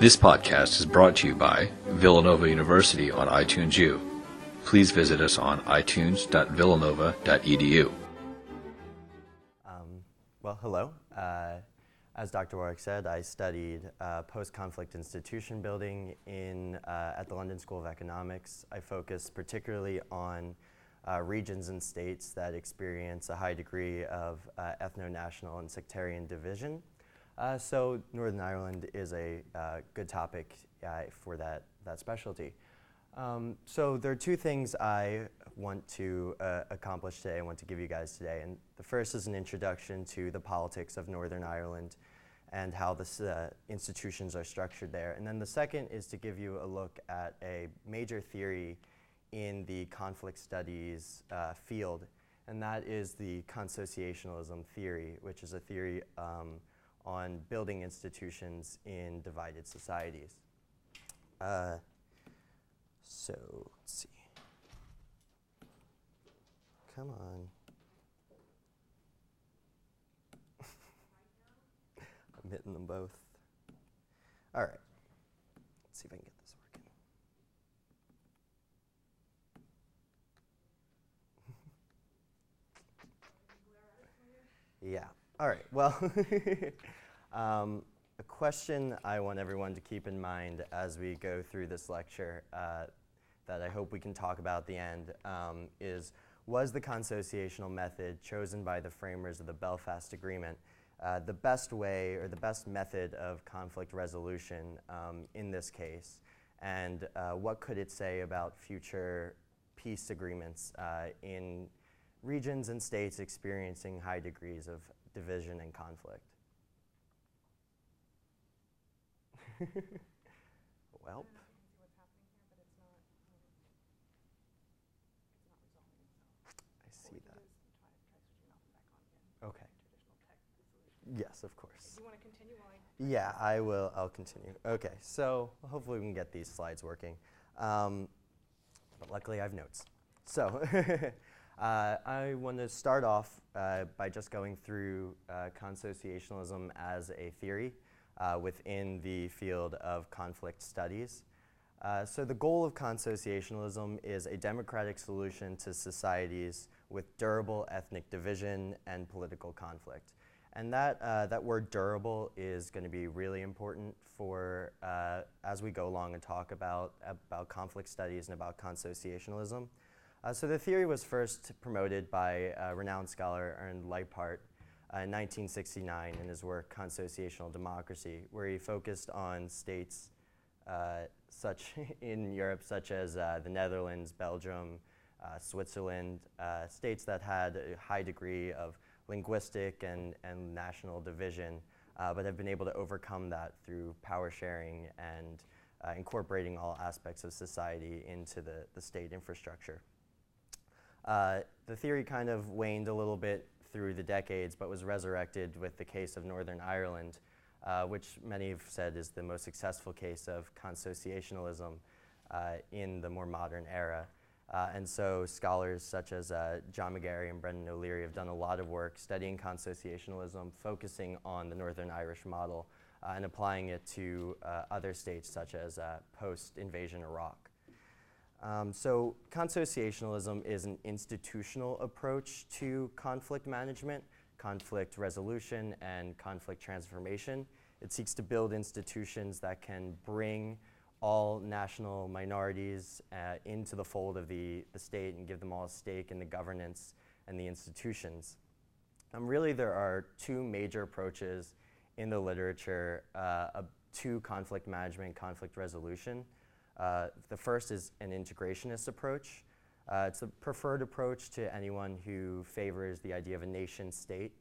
This podcast is brought to you by Villanova University on iTunes U. Please visit us on itunes.villanova.edu. Um, well, hello. Uh, as Dr. Warwick said, I studied uh, post-conflict institution building in, uh, at the London School of Economics. I focus particularly on uh, regions and states that experience a high degree of uh, ethno-national and sectarian division. Uh, so Northern Ireland is a uh, good topic uh, for that, that specialty. Um, so there are two things I want to uh, accomplish today, I want to give you guys today. And the first is an introduction to the politics of Northern Ireland and how the uh, institutions are structured there. And then the second is to give you a look at a major theory in the conflict studies uh, field, and that is the consociationalism theory, which is a theory um, on building institutions in divided societies. Uh, so let's see. Come on. I'm hitting them both. All right. Let's see if I can get this working. yeah. All right. Well, um, a question I want everyone to keep in mind as we go through this lecture uh, that I hope we can talk about at the end um, is was the consociational method chosen by the framers of the Belfast Agreement uh, the best way or the best method of conflict resolution um, in this case? And uh, what could it say about future peace agreements uh, in regions and states experiencing high degrees of division and conflict? well. I see that. Okay. Yes, of course. You want to continue? Yeah, I will. I'll continue. Okay, so hopefully we can get these slides working. Um, but luckily, I have notes. So uh, I want to start off uh, by just going through uh, consociationalism as a theory uh, within the field of conflict studies. Uh, so the goal of consociationalism is a democratic solution to societies with durable ethnic division and political conflict. And that, uh, that word durable is going to be really important for uh, as we go along and talk about, about conflict studies and about consociationalism. Uh, so the theory was first promoted by a renowned scholar Ernst Lijphart uh, in 1969 in his work Consociational Democracy, where he focused on states uh, such in Europe such as uh, the Netherlands, Belgium, Switzerland, states that had a high degree of linguistic and, and national division, uh, but have been able to overcome that through power sharing and uh, incorporating all aspects of society into the, the state infrastructure. Uh, the theory kind of waned a little bit through the decades, but was resurrected with the case of Northern Ireland, uh, which many have said is the most successful case of consociationalism uh, in the more modern era. Uh, and so scholars such as uh, John McGarry and Brendan O'Leary have done a lot of work studying consociationalism, focusing on the Northern Irish model uh, and applying it to other states such as post-invasion Iraq. Um, so consociationalism is an institutional approach to conflict management, conflict resolution, and conflict transformation. It seeks to build institutions that can bring all national minorities uh, into the fold of the, the state and give them all a stake in the governance and the institutions. Um, really, there are two major approaches in the literature uh, to conflict management, conflict resolution. Uh, the first is an integrationist approach. Uh, it's a preferred approach to anyone who favors the idea of a nation state.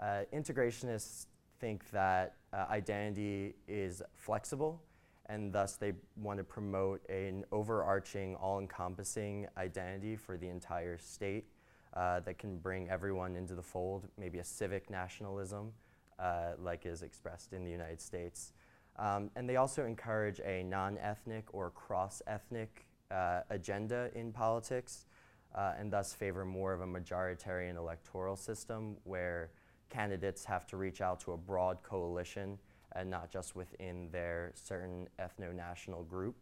Uh, integrationists think that uh, identity is flexible and thus they want to promote an overarching, all-encompassing identity for the entire state uh, that can bring everyone into the fold, maybe a civic nationalism uh, like is expressed in the United States. Um, and they also encourage a non-ethnic or cross-ethnic uh, agenda in politics uh, and thus favor more of a majoritarian electoral system where candidates have to reach out to a broad coalition and not just within their certain ethno-national group.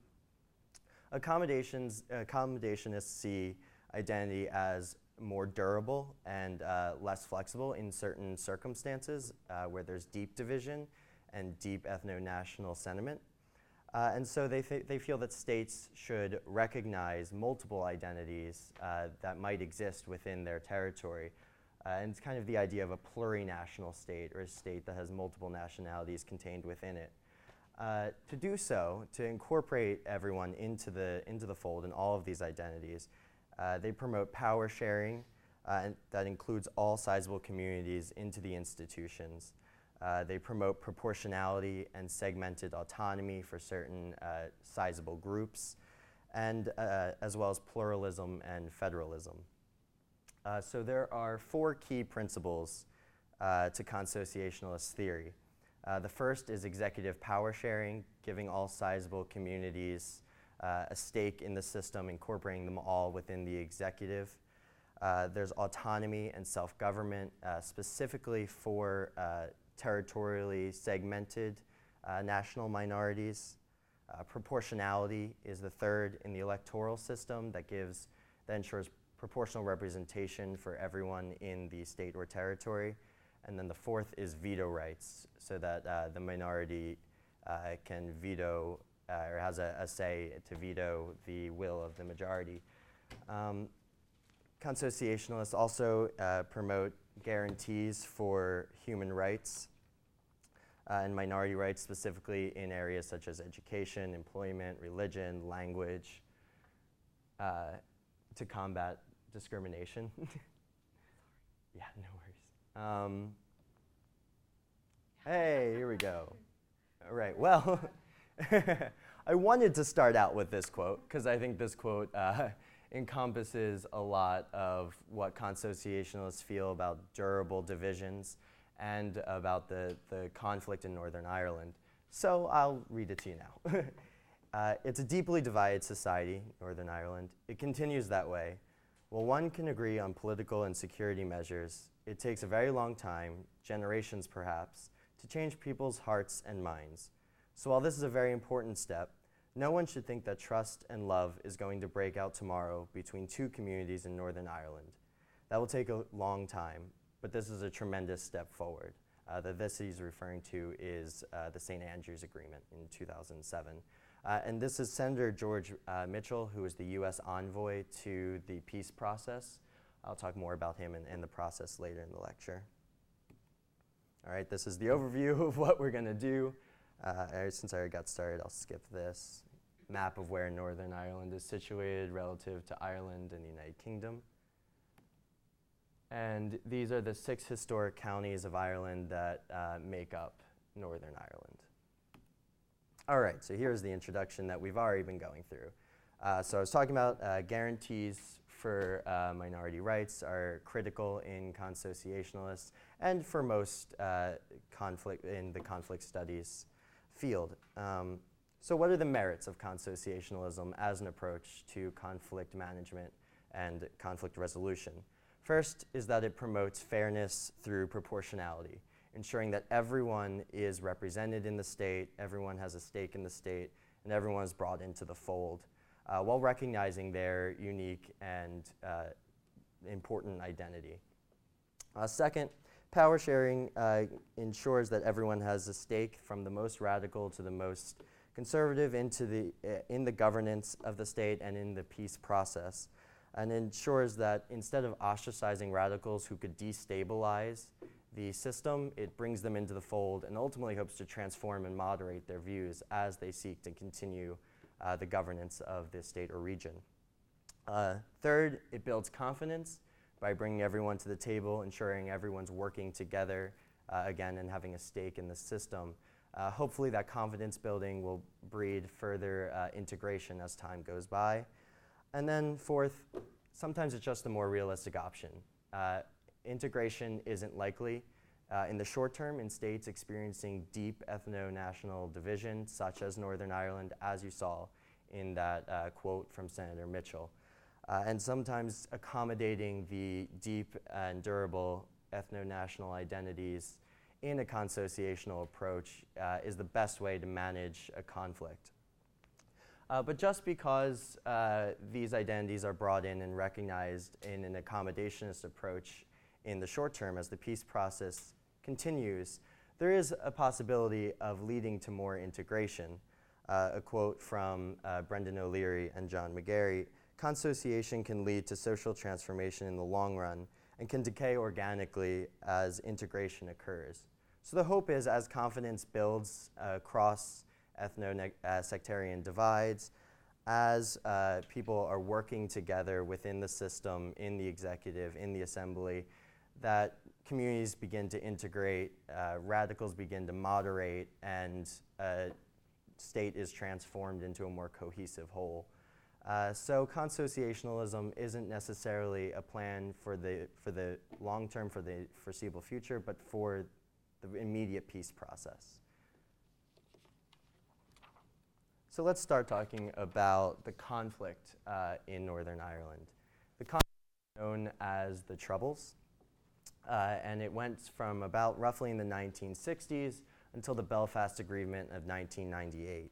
Accommodations, accommodationists see identity as more durable and uh, less flexible in certain circumstances uh, where there's deep division and deep ethno-national sentiment. Uh, and so they, th- they feel that states should recognize multiple identities uh, that might exist within their territory. Uh, and it's kind of the idea of a plurinational state or a state that has multiple nationalities contained within it. Uh, to do so, to incorporate everyone into the, into the fold and all of these identities, uh, they promote power sharing uh, that includes all sizable communities into the institutions. Uh, they promote proportionality and segmented autonomy for certain uh, sizable groups, and uh, as well as pluralism and federalism. Uh, so there are four key principles uh, to consociationalist theory. Uh, the first is executive power sharing, giving all sizable communities a stake in the system, incorporating them all within the executive. there's autonomy and self-government, specifically for territorially segmented uh, national minorities. Uh, proportionality is the third in the electoral system that gives that ensures proportional representation for everyone in the state or territory. And then the fourth is veto rights, so that uh, the minority uh, can veto uh, or has a, a, say to veto the will of the majority. Um, consociationalists also uh, promote guarantees for human rights uh, and minority rights, specifically in areas such as education, employment, religion, language, uh, to combat discrimination. yeah, no worries. Um, hey, here we go. All right, well, I wanted to start out with this quote because I think this quote uh, encompasses a lot of what consociationalists feel about durable divisions and about the, the conflict in Northern Ireland. So I'll read it to you now. uh, it's a deeply divided society, Northern Ireland. It continues that way. While one can agree on political and security measures, it takes a very long time, generations perhaps, to change people's hearts and minds. So while this is a very important step, no one should think that trust and love is going to break out tomorrow between two communities in Northern Ireland. That will take a long time, but this is a tremendous step forward. Uh, that this he's referring to is uh, the St. Andrews Agreement in 2007. Uh, and this is Senator George uh, Mitchell, who is the U.S. envoy to the peace process. I'll talk more about him and, and the process later in the lecture. All right, this is the overview of what we're going to do. Uh, since I got started, I'll skip this map of where Northern Ireland is situated relative to Ireland and the United Kingdom. And these are the six historic counties of Ireland that uh, make up Northern Ireland. All right, so here's the introduction that we've already been going through. Uh, so I was talking about uh, guarantees for uh, minority rights are critical in consociationalists and for most uh, conflict in the conflict studies field. Um, so what are the merits of consociationalism as an approach to conflict management and conflict resolution? First is that it promotes fairness through proportionality, ensuring that everyone is represented in the state, everyone has a stake in the state, and everyone is brought into the fold, uh, while recognizing their unique and uh, important identity. Uh, second, power sharing uh, ensures that everyone has a stake from the most radical to the most conservative into the, uh, in the governance of the state and in the peace process and ensures that instead of ostracizing radicals who could destabilize the system, it brings them into the fold and ultimately hopes to transform and moderate their views as they seek to continue uh, the governance of the state or region. Uh, third, it builds confidence by bringing everyone to the table, ensuring everyone's working together uh, again and having a stake in the system. Uh, hopefully, that confidence building will breed further uh, integration as time goes by. And then fourth, sometimes it's just a more realistic option. Uh, integration isn't likely uh, in the short term in states experiencing deep ethno-national division, such as Northern Ireland, as you saw in that uh, quote from Senator Mitchell. Uh, and sometimes accommodating the deep and durable ethno-national identities in a consociational approach uh, is the best way to manage a conflict. Uh, but just because uh, these identities are brought in and recognized in an accommodationist approach in the short term as the peace process continues, there is a possibility of leading to more integration. Uh, a quote from uh, Brendan O'Leary and John McGarry Consociation can lead to social transformation in the long run and can decay organically as integration occurs. So the hope is as confidence builds across ethno-sectarian divides, as uh, people are working together within the system, in the executive, in the assembly, that communities begin to integrate, uh, radicals begin to moderate, and uh, state is transformed into a more cohesive whole. Uh, so consociationalism isn't necessarily a plan for the, for the long term, for the foreseeable future, but for the immediate peace process. So let's start talking about the conflict uh, in Northern Ireland. The conflict is known as the Troubles, uh, and it went from about roughly in the 1960s until the Belfast Agreement of 1998.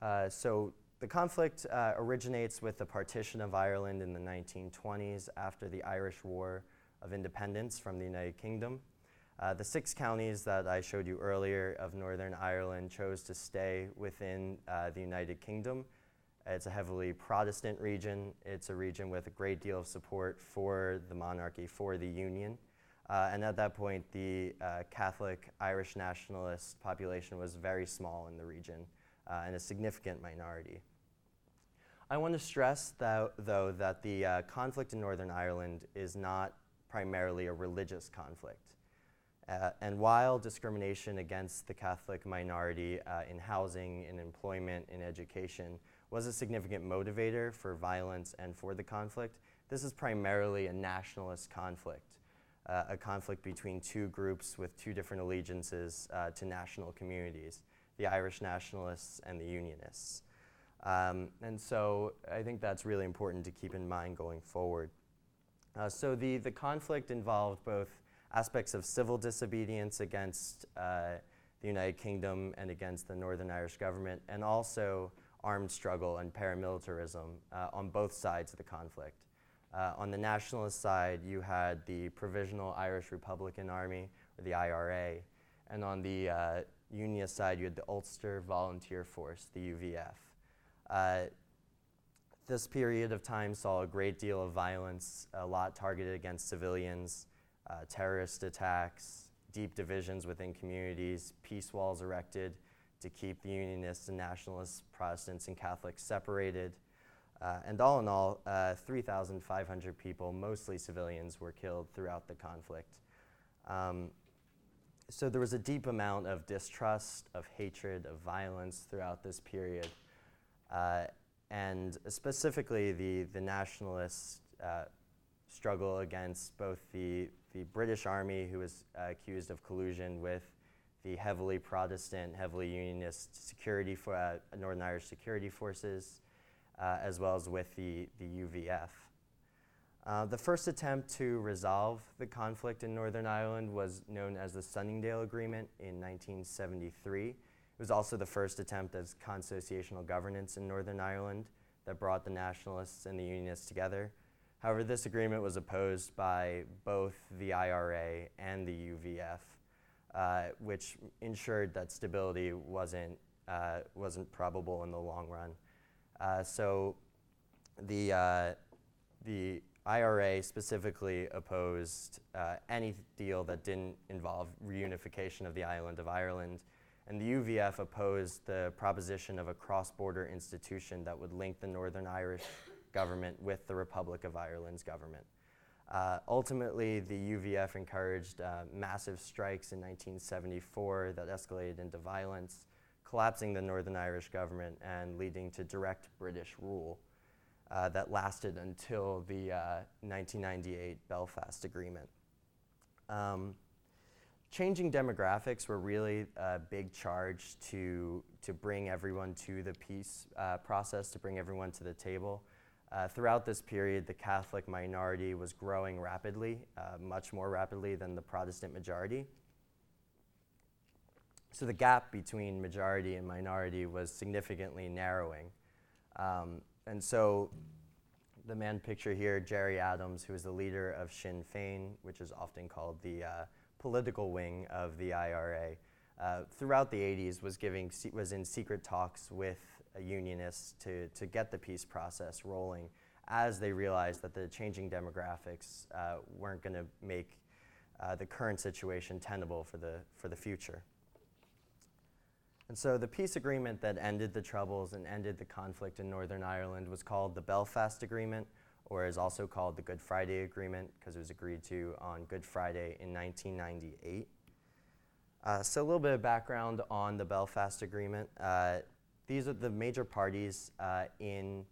Uh, so the conflict uh, originates with the partition of Ireland in the 1920s after the Irish War of Independence from the United Kingdom. Uh, the six counties that I showed you earlier of Northern Ireland chose to stay within uh, the United Kingdom. It's a heavily Protestant region. It's a region with a great deal of support for the monarchy, for the Union. Uh, and at that point, the uh, Catholic Irish nationalist population was very small in the region uh, and a significant minority. I want to stress, though, that the uh, conflict in Northern Ireland is not primarily a religious conflict. Uh, and while discrimination against the Catholic minority uh, in housing, in employment, in education was a significant motivator for violence and for the conflict, this is primarily a nationalist conflict uh, a conflict between two groups with two different allegiances uh, to national communities the Irish nationalists and the Unionists. Um, and so I think that's really important to keep in mind going forward. Uh, so the, the conflict involved both aspects of civil disobedience against uh, the United Kingdom and against the Northern Irish government, and also armed struggle and paramilitarism uh, on both sides of the conflict. Uh, on the nationalist side, you had the Provisional Irish Republican Army, or the IRA, and on the uh, Unionist side, you had the Ulster Volunteer Force, the UVF. Uh, this period of time saw a great deal of violence, a lot targeted against civilians, uh, terrorist attacks, deep divisions within communities, peace walls erected to keep the Unionists and Nationalists, Protestants and Catholics separated. Uh, and all in all, uh, 3,500 people, mostly civilians, were killed throughout the conflict. Um, so there was a deep amount of distrust, of hatred, of violence throughout this period. Uh, and specifically, the, the nationalists uh, struggle against both the, the British Army, who was uh, accused of collusion with the heavily Protestant, heavily Unionist security for uh, Northern Irish security forces, uh, as well as with the, the UVF. Uh, the first attempt to resolve the conflict in Northern Ireland was known as the Sunningdale Agreement in 1973. It was also the first attempt at consociational governance in Northern Ireland that brought the nationalists and the unionists together. However, this agreement was opposed by both the IRA and the UVF, uh, which ensured that stability wasn't, uh, wasn't probable in the long run. Uh, so the, uh, the IRA specifically opposed uh, any deal that didn't involve reunification of the island of Ireland. And the UVF opposed the proposition of a cross border institution that would link the Northern Irish government with the Republic of Ireland's government. Uh, ultimately, the UVF encouraged uh, massive strikes in 1974 that escalated into violence collapsing the Northern Irish government and leading to direct British rule uh, that lasted until the uh, 1998 Belfast Agreement. Um, changing demographics were really a big charge to, to bring everyone to the peace uh, process, to bring everyone to the table. Uh, throughout this period, the Catholic minority was growing rapidly, uh, much more rapidly than the Protestant majority. So the gap between majority and minority was significantly narrowing. Um, and so the man picture here, Gerry Adams, who is the leader of Sinn Féin, which is often called the uh, political wing of the IRA, uh, throughout the 80s was, giving, was in secret talks with uh, unionists to, to get the peace process rolling as they realized that the changing demographics uh, weren't going to make uh, the current situation tenable for the, for the future. And so the peace agreement that ended the troubles and ended the conflict in Northern Ireland was called the Belfast Agreement, or is also called the Good Friday Agreement because it was agreed to on Good Friday in 1998. Uh, so a little bit of background on the Belfast Agreement. Uh, these are the major parties uh, in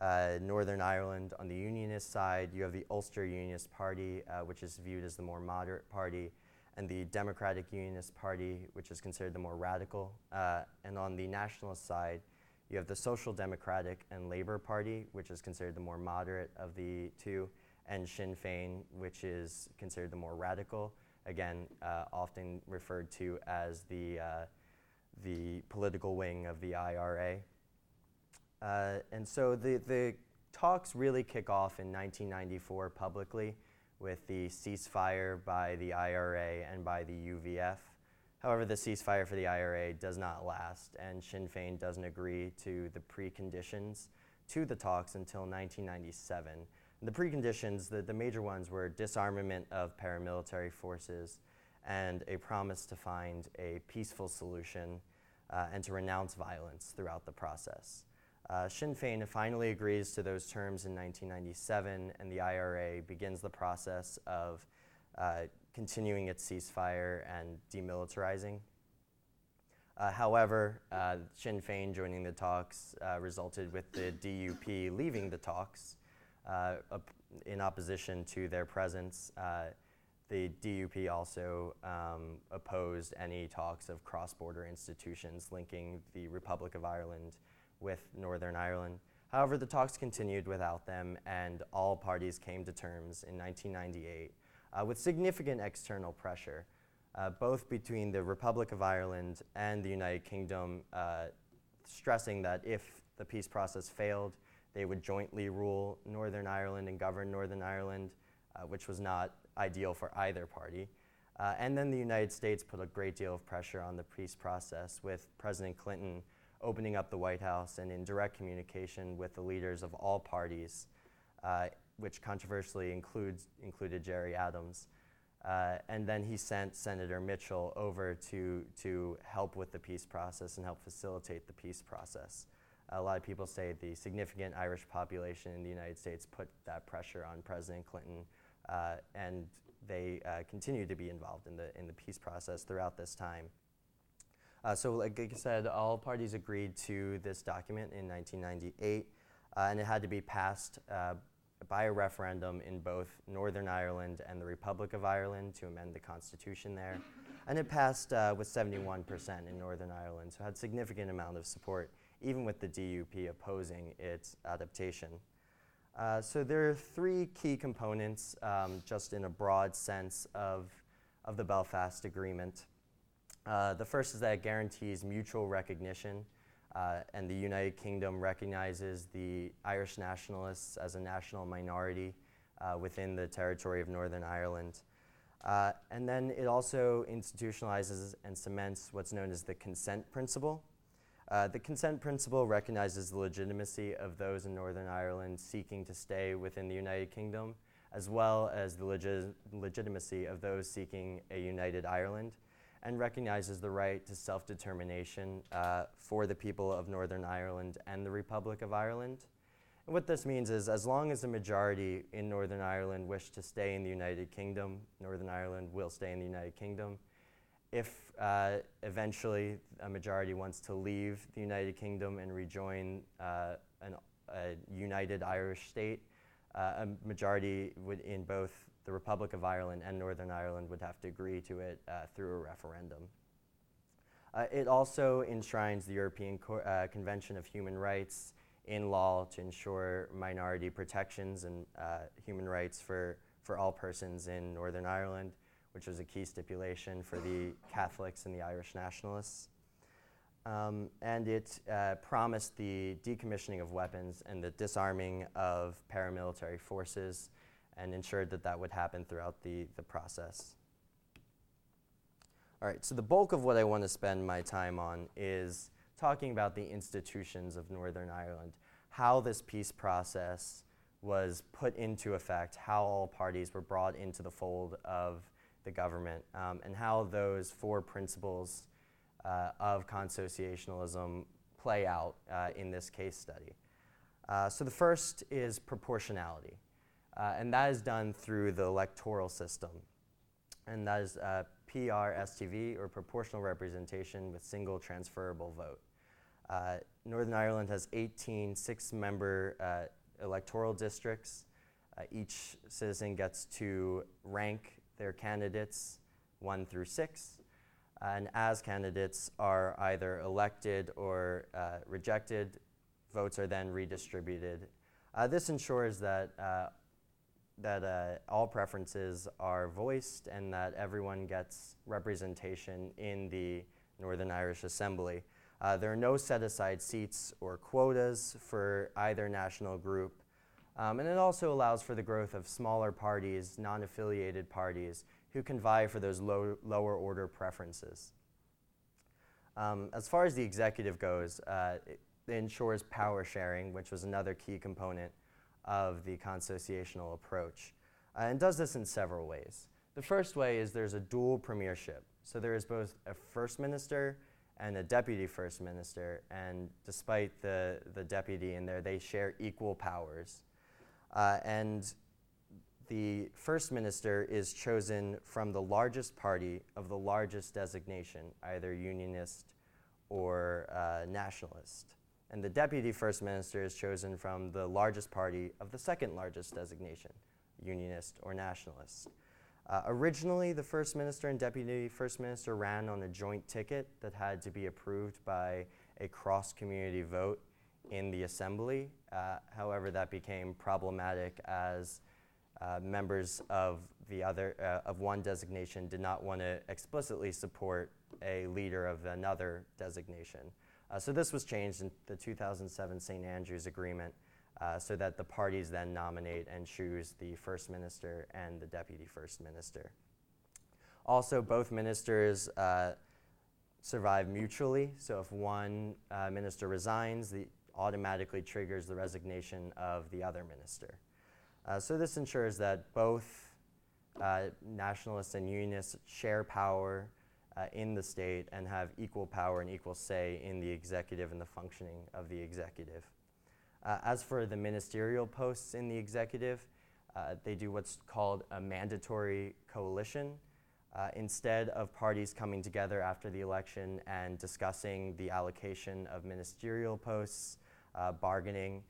uh, Northern Ireland. On the Unionist side, you have the Ulster Unionist Party, uh, which is viewed as the more moderate party, and the Democratic Unionist Party, which is considered the more radical. Uh, and on the Nationalist side, you have the Social Democratic and Labour Party, which is considered the more moderate of the two, and Sinn Féin, which is considered the more radical. Again, uh, often referred to as the, uh, the political wing of the IRA. Uh, and so the, the talks really kick off in 1994 publicly with the ceasefire by the IRA and by the UVF. However, the ceasefire for the IRA does not last, and Sinn Féin doesn't agree to the preconditions to the talks until 1997. And the preconditions, the, the major ones, were disarmament of paramilitary forces and a promise to find a peaceful solution uh, and to renounce violence throughout the process. Uh, Sinn Féin finally agrees to those terms in 1997, and the IRA begins the process of uh, continuing its ceasefire and demilitarizing. Uh, however, uh, Sinn Féin joining the talks uh, resulted with the DUP leaving the talks uh, op- in opposition to their presence. Uh, the DUP also um, opposed any talks of cross border institutions linking the Republic of Ireland with Northern Ireland. However, the talks continued without them, and all parties came to terms in 1998 uh, with significant external pressure, uh, both between the Republic of Ireland and the United Kingdom, uh, stressing that if the peace process failed, they would jointly rule Northern Ireland and govern Northern Ireland, uh, which was not ideal for either party. Uh, and then the United States put a great deal of pressure on the peace process, with President Clinton opening up the White House and in direct communication with the leaders of all parties, uh, which controversially includes, included Gerry Adams. Uh, and then he sent Senator Mitchell over to, to help with the peace process and help facilitate the peace process. A lot of people say the significant Irish population in the United States put that pressure on President Clinton, uh, and they uh, continue to be involved in the, in the peace process throughout this time. Uh, so, like I said, all parties agreed to this document in 1998, uh, and it had to be passed uh, by a referendum in both Northern Ireland and the Republic of Ireland to amend the constitution there. And it passed uh, with 71% in Northern Ireland, so had significant amount of support, even with the DUP opposing its adaptation. Uh, so there are three key components, um, just in a broad sense, of, of the Belfast Agreement. Uh, the first is that it guarantees mutual recognition, uh, and the United Kingdom recognizes the Irish nationalists as a national minority uh, within the territory of Northern Ireland. Uh, and then it also institutionalizes and cements what's known as the consent principle. Uh, the consent principle recognizes the legitimacy of those in Northern Ireland seeking to stay within the United Kingdom, as well as the legi- legitimacy of those seeking a united Ireland and recognizes the right to self determination uh, for the people of Northern Ireland and the Republic of Ireland. And what this means is, as long as the majority in Northern Ireland wish to stay in the United Kingdom, Northern Ireland will stay in the United Kingdom. If uh, eventually a majority wants to leave the United Kingdom and rejoin uh, an, a united Irish state, uh, a majority would in both the Republic of Ireland and Northern Ireland would have to agree to it uh, through a referendum. Uh, it also enshrines the European Co- uh, Convention of Human Rights in law to ensure minority protections and uh, human rights for, for all persons in Northern Ireland, which was a key stipulation for the Catholics and the Irish nationalists. Um, and it uh, promised the decommissioning of weapons and the disarming of paramilitary forces and ensured that that would happen throughout the, the process. All right, so the bulk of what I want to spend my time on is talking about the institutions of Northern Ireland, how this peace process was put into effect, how all parties were brought into the fold of the government, um, and how those four principles uh, of consociationalism play out uh, in this case study. Uh, so the first is proportionality, uh, and that is done through the electoral system, and that is uh, PRSTV, or proportional representation with single transferable vote. Uh, Northern Ireland has 18 six-member electoral districts. each citizen gets to rank their candidates one through six, and as candidates are either elected or uh, rejected, votes are then redistributed. Uh, this ensures that, uh, that uh, all preferences are voiced and that everyone gets representation in the Northern Irish Assembly. Uh, there are no set aside seats or quotas for either national group. Um, and it also allows for the growth of smaller parties, non affiliated parties, who can vie for those low, lower order preferences. Um, as far as the executive goes, uh, it, it, ensures power sharing, which was another key component of the consociational approach, uh, and does this in several ways. The first way is there's a dual premiership. So there is both a first minister and a deputy first minister, and despite the, the deputy in there, they share equal powers. Uh, and the first minister is chosen from the largest party of the largest designation, either unionist or uh, nationalist. And the deputy first minister is chosen from the largest party of the second largest designation, unionist or nationalist. Uh, originally, the first minister and deputy first minister ran on a joint ticket that had to be approved by a cross community vote in the assembly. Uh, however, that became problematic as uh, members of the other uh, of one designation did not want to explicitly support a leader of another designation. Uh, so this was changed in the 2007 St. Andrews Agreement uh, so that the parties then nominate and choose the first minister and the deputy first minister. Also, both ministers uh, survive mutually. So if one uh, minister resigns, the automatically triggers the resignation of the other minister. Uh, so this ensures that both uh, nationalists and unionists share power uh, in the state and have equal power and equal say in the executive and the functioning of the executive. Uh, as for the ministerial posts in the executive, uh, they do what's called a mandatory coalition. Uh, instead of parties coming together after the election and discussing the allocation of ministerial posts, bargaining,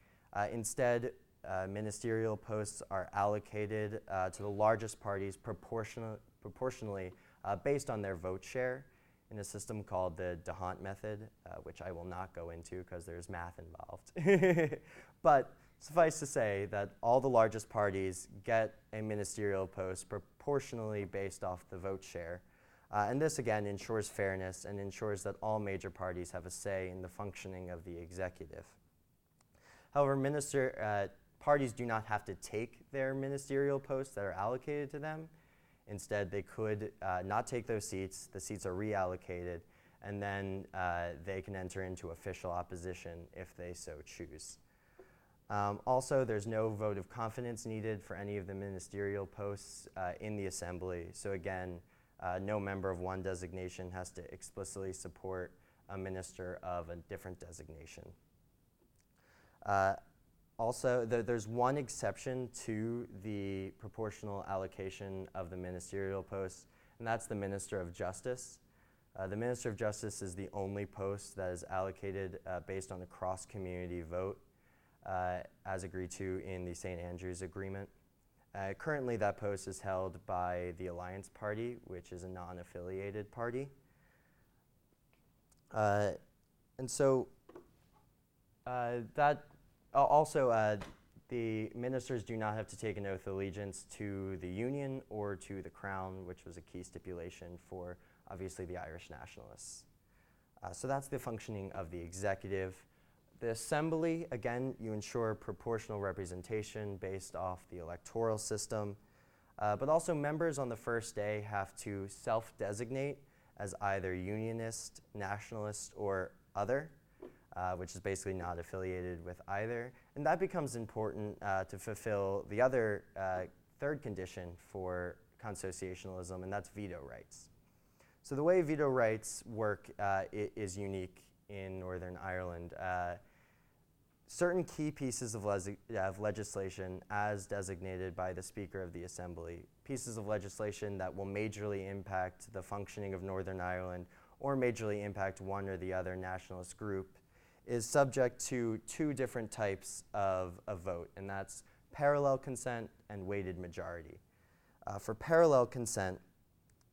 instead, uh, ministerial posts are allocated uh, to the largest parties proportional, proportionally uh, based on their vote share in a system called the D'Hondt method, uh, which I will not go into because there's math involved. but suffice to say that all the largest parties get a ministerial post proportionally based off the vote share. Uh, and this again ensures fairness and ensures that all major parties have a say in the functioning of the executive. However, minister, uh, parties do not have to take their ministerial posts that are allocated to them. Instead, they could uh, not take those seats, the seats are reallocated, and then uh, they can enter into official opposition if they so choose. Um, also, there's no vote of confidence needed for any of the ministerial posts uh, in the assembly. So, again, uh, no member of one designation has to explicitly support a minister of a different designation. Also, the, there's one exception to the proportional allocation of the ministerial posts, and that's the Minister of Justice. Uh, the Minister of Justice is the only post that is allocated uh, based on a cross community vote, uh, as agreed to in the St. Andrews Agreement. Uh, currently, that post is held by the Alliance Party, which is a non affiliated party. Uh, and so uh, that also, uh, the ministers do not have to take an oath of allegiance to the Union or to the Crown, which was a key stipulation for obviously the Irish nationalists. Uh, so that's the functioning of the executive. The assembly, again, you ensure proportional representation based off the electoral system. Uh, but also, members on the first day have to self designate as either unionist, nationalist, or other, uh, which is basically not affiliated with either. And that becomes important uh, to fulfill the other uh, third condition for consociationalism, and that's veto rights. So, the way veto rights work uh, is unique in Northern Ireland. Uh, certain key pieces of, of legislation as designated by the Speaker of the Assembly, pieces of legislation that will majorly impact the functioning of Northern Ireland or majorly impact one or the other nationalist group, is subject to two different types of a vote, and that's parallel consent and weighted majority. Uh, for parallel consent,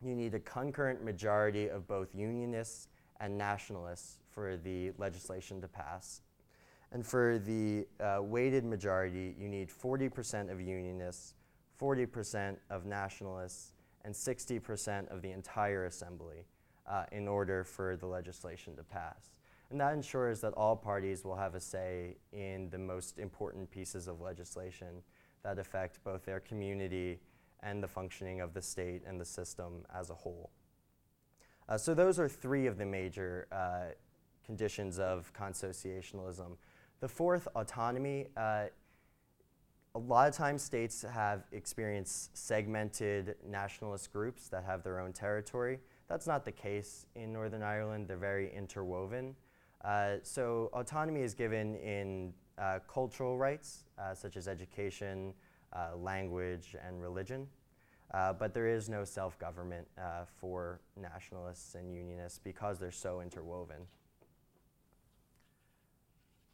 you need a concurrent majority of both unionists and nationalists for the legislation to pass. And for the uh, weighted majority, you need 40% of unionists, 40% of nationalists, and 60% of the entire assembly uh, in order for the legislation to pass. And that ensures that all parties will have a say in the most important pieces of legislation that affect both their community and the functioning of the state and the system as a whole. Uh, so, those are three of the major uh, conditions of consociationalism. The fourth, autonomy. Uh, a lot of times, states have experienced segmented nationalist groups that have their own territory. That's not the case in Northern Ireland, they're very interwoven. Uh, so, autonomy is given in uh, cultural rights, uh, such as education, uh, language, and religion. Uh, but there is no self government uh, for nationalists and unionists because they're so interwoven.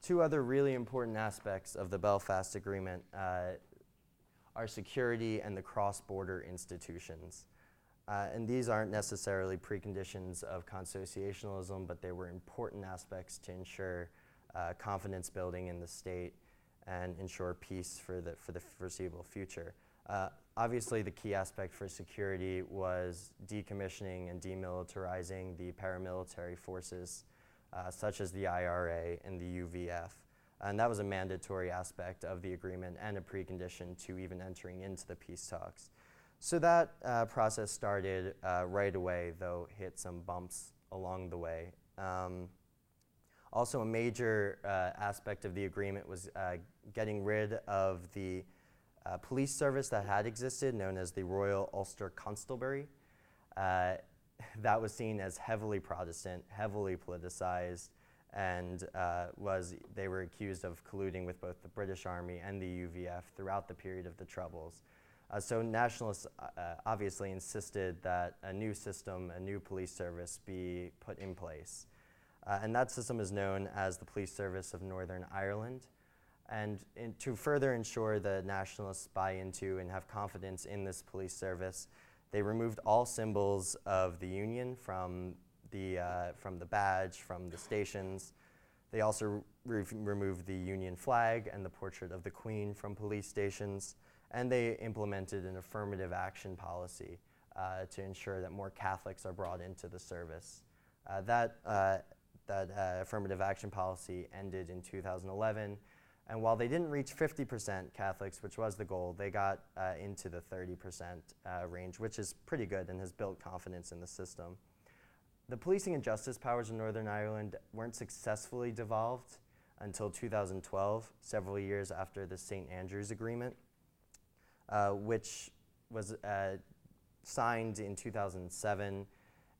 Two other really important aspects of the Belfast Agreement are security and the cross border institutions. Uh, and these aren't necessarily preconditions of consociationalism, but they were important aspects to ensure uh, confidence building in the state and ensure peace for the, for the foreseeable future. Uh, obviously, the key aspect for security was decommissioning and demilitarizing the paramilitary forces, uh, such as the IRA and the UVF. And that was a mandatory aspect of the agreement and a precondition to even entering into the peace talks. So that uh, process started uh, right away, though hit some bumps along the way. Um, also, a major uh, aspect of the agreement was uh, getting rid of the uh, police service that had existed, known as the Royal Ulster Constabulary. Uh, that was seen as heavily Protestant, heavily politicized, and was they were accused of colluding with both the British Army and the UVF throughout the period of the Troubles. Uh, so nationalists uh, uh, obviously insisted that a new system, a new police service, be put in place. Uh, and that system is known as the Police Service of Northern Ireland. And to further ensure the nationalists buy into and have confidence in this police service, they removed all symbols of the Union from the, uh, from the badge, from the stations. They also re- removed the Union flag and the portrait of the Queen from police stations. And they implemented an affirmative action policy uh, to ensure that more Catholics are brought into the service. Uh, that uh, that uh, affirmative action policy ended in 2011. And while they didn't reach 50% Catholics, which was the goal, they got uh, into the 30% uh, range, which is pretty good and has built confidence in the system. The policing and justice powers in Northern Ireland weren't successfully devolved until 2012, several years after the St. Andrews Agreement, which was uh, signed in 2007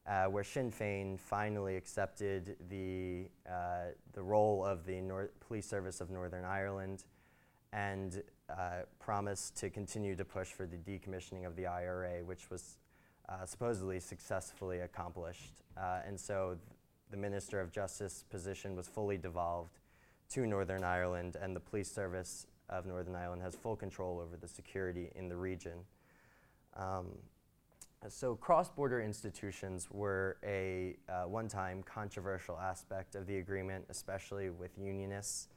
uh, where Sinn Féin finally accepted the, uh, the role of the Nor- Police Service of Northern Ireland and uh, promised to continue to push for the decommissioning of the IRA, which was uh, supposedly successfully accomplished. Uh, and so th- the Minister of Justice position was fully devolved to Northern Ireland, and the Police Service of Northern Ireland has full control over the security in the region. Um, so, cross border institutions were a uh, one time controversial aspect of the agreement, especially with unionists.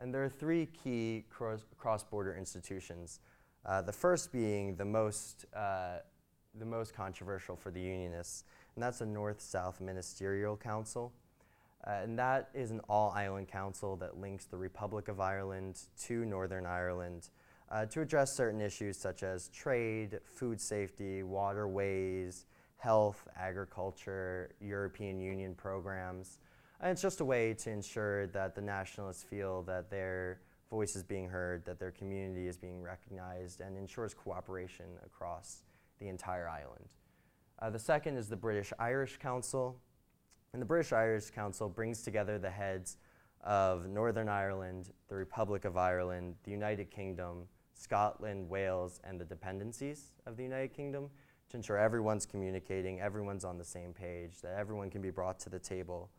And there are three key cross- cross-border institutions. Uh, the first being the most, uh, the most controversial for the Unionists, and that's the North-South Ministerial Council. Uh, and that is an all-island council that links the Republic of Ireland to Northern Ireland uh, to address certain issues such as trade, food safety, waterways, health, agriculture, European Union programs. And it's just a way to ensure that the nationalists feel that their voice is being heard, that their community is being recognized, and ensures cooperation across the entire island. Uh, the second is the British Irish Council. And the British Irish Council brings together the heads of Northern Ireland, the Republic of Ireland, the United Kingdom, Scotland, Wales, and the dependencies of the United Kingdom to ensure everyone's communicating, everyone's on the same page, that everyone can be brought to the table.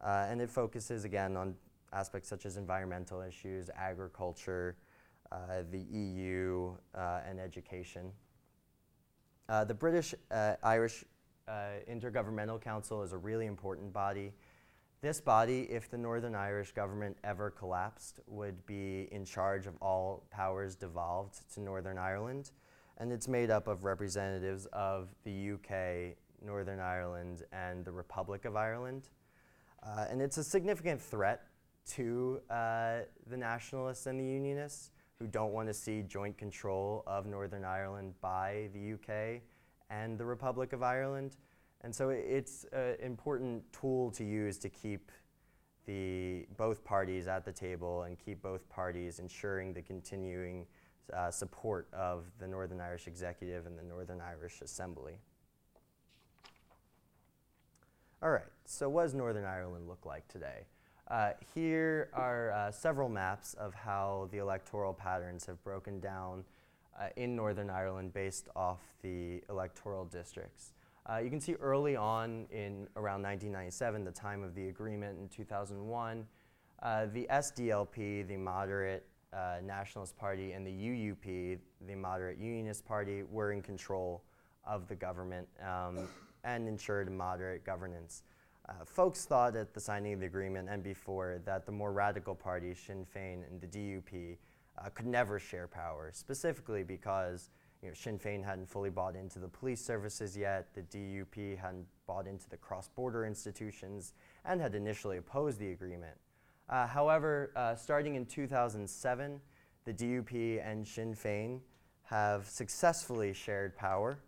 Uh, and it focuses again on aspects such as environmental issues, agriculture, uh, the EU, uh, and education. Uh, the British uh, Irish uh, Intergovernmental Council is a really important body. This body, if the Northern Irish government ever collapsed, would be in charge of all powers devolved to Northern Ireland. And it's made up of representatives of the UK, Northern Ireland, and the Republic of Ireland. Uh, and it's a significant threat to uh, the nationalists and the unionists who don't want to see joint control of Northern Ireland by the UK and the Republic of Ireland. And so it's an important tool to use to keep the, both parties at the table and keep both parties ensuring the continuing uh, support of the Northern Irish Executive and the Northern Irish Assembly. All right, so what does Northern Ireland look like today? Uh, here are uh, several maps of how the electoral patterns have broken down uh, in Northern Ireland based off the electoral districts. Uh, you can see early on in around 1997, the time of the agreement in 2001, uh, the SDLP, the moderate uh, Nationalist Party, and the UUP, the moderate Unionist Party, were in control of the government um, and ensured moderate governance. Uh, folks thought at the signing of the agreement and before that the more radical parties, Sinn Féin and the DUP, uh, could never share power, specifically because you know, Sinn Féin hadn't fully bought into the police services yet, the DUP hadn't bought into the cross-border institutions, and had initially opposed the agreement. Uh, however, uh, starting in 2007, the DUP and Sinn Féin have successfully shared power,